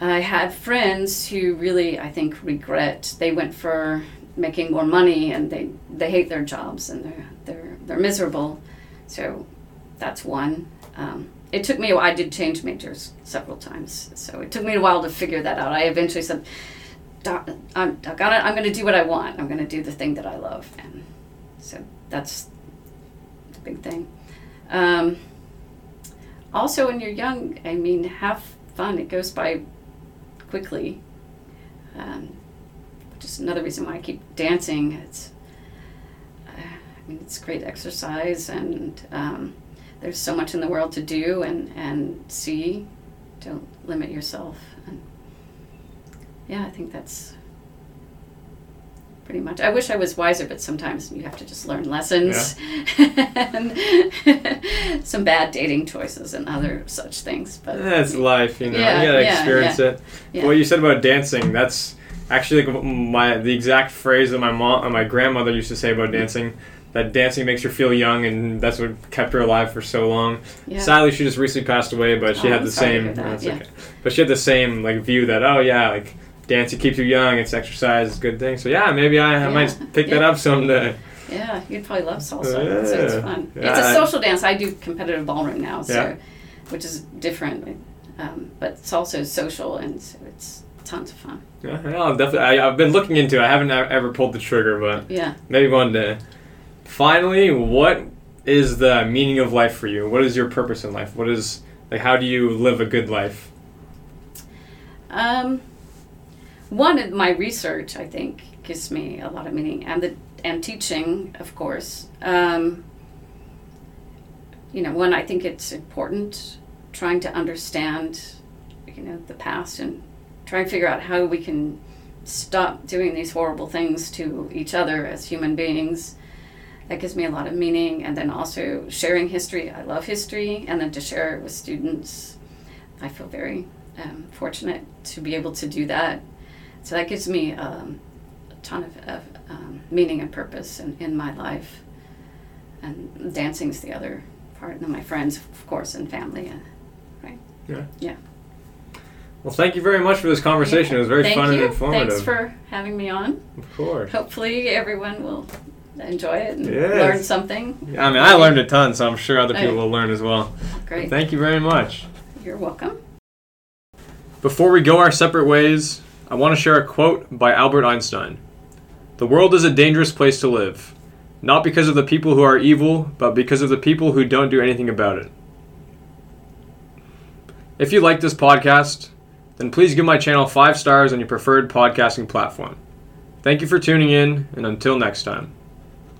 I had friends who really, I think, regret. They went for making more money, and they, they hate their jobs, and they're they're they're miserable. So that's one. Um, it took me. I did change majors several times, so it took me a while to figure that out. I eventually said, "Doc, "I'm I gotta, I'm to do what I want. I'm to do the thing that I love," and so that's the big thing. Um, also, when you're young, I mean, have fun. It goes by quickly, um, is another reason why I keep dancing. It's uh, I mean, it's great exercise, and um, there's so much in the world to do and, and see. Don't limit yourself. Yeah, I think that's pretty much. I wish I was wiser, but sometimes you have to just learn lessons and some bad dating choices and other such things. But That's life, you know. Yeah, you gotta yeah, experience it. Yeah. What you said about dancing, that's actually like my the exact phrase that my mom and my grandmother used to say about dancing. That dancing makes her feel young, and that's what kept her alive for so long. yeah. Sadly, she just recently passed away, but she Oh, had I'm the same. that, yeah. okay. But she had the same like view that oh yeah, like dancing keeps you young. It's exercise, it's a good thing. So yeah, maybe I, I Yeah, might pick that up someday. Yeah, you'd probably love salsa. So it's fun. Yeah, it's a social dance. I do competitive ballroom now, so Yeah. which is different. Um, but salsa is social, and so it's tons of fun. Yeah, yeah, I'll definitely. I, I've been looking into. it. I haven't ever pulled the trigger, but Yeah. maybe one day. Finally, what is the meaning of life for you? What is your purpose in life? What is like how do you live a good life? Um, one of my research, I think, gives me a lot of meaning, and the and teaching, of course. Um, you know, one, I think it's important trying to understand, you know, the past and try and figure out how we can stop doing these horrible things to each other as human beings. That gives me a lot of meaning, and then also sharing history. I love history, and then to share it with students. I feel very um, fortunate to be able to do that. So that gives me um, a ton of, of um, meaning and purpose in, in my life. And dancing is the other part, and then my friends, of course, and family. uh, right? Yeah. Yeah. Well, thank you very much for this conversation. It was very Thank fun you. and informative. Thanks for having me on. of course. Hopefully, everyone will enjoy it and Yes. learn something. I mean, I learned a ton, so I'm sure other people will learn as well. Great. Thank you very much. You're welcome. Before we go our separate ways, I want to share a quote by Albert Einstein The world is a dangerous place to live, not because of the people who are evil, but because of the people who don't do anything about it. If you like this podcast, then please give my channel five stars on your preferred podcasting platform. Thank you for tuning in, and until next time.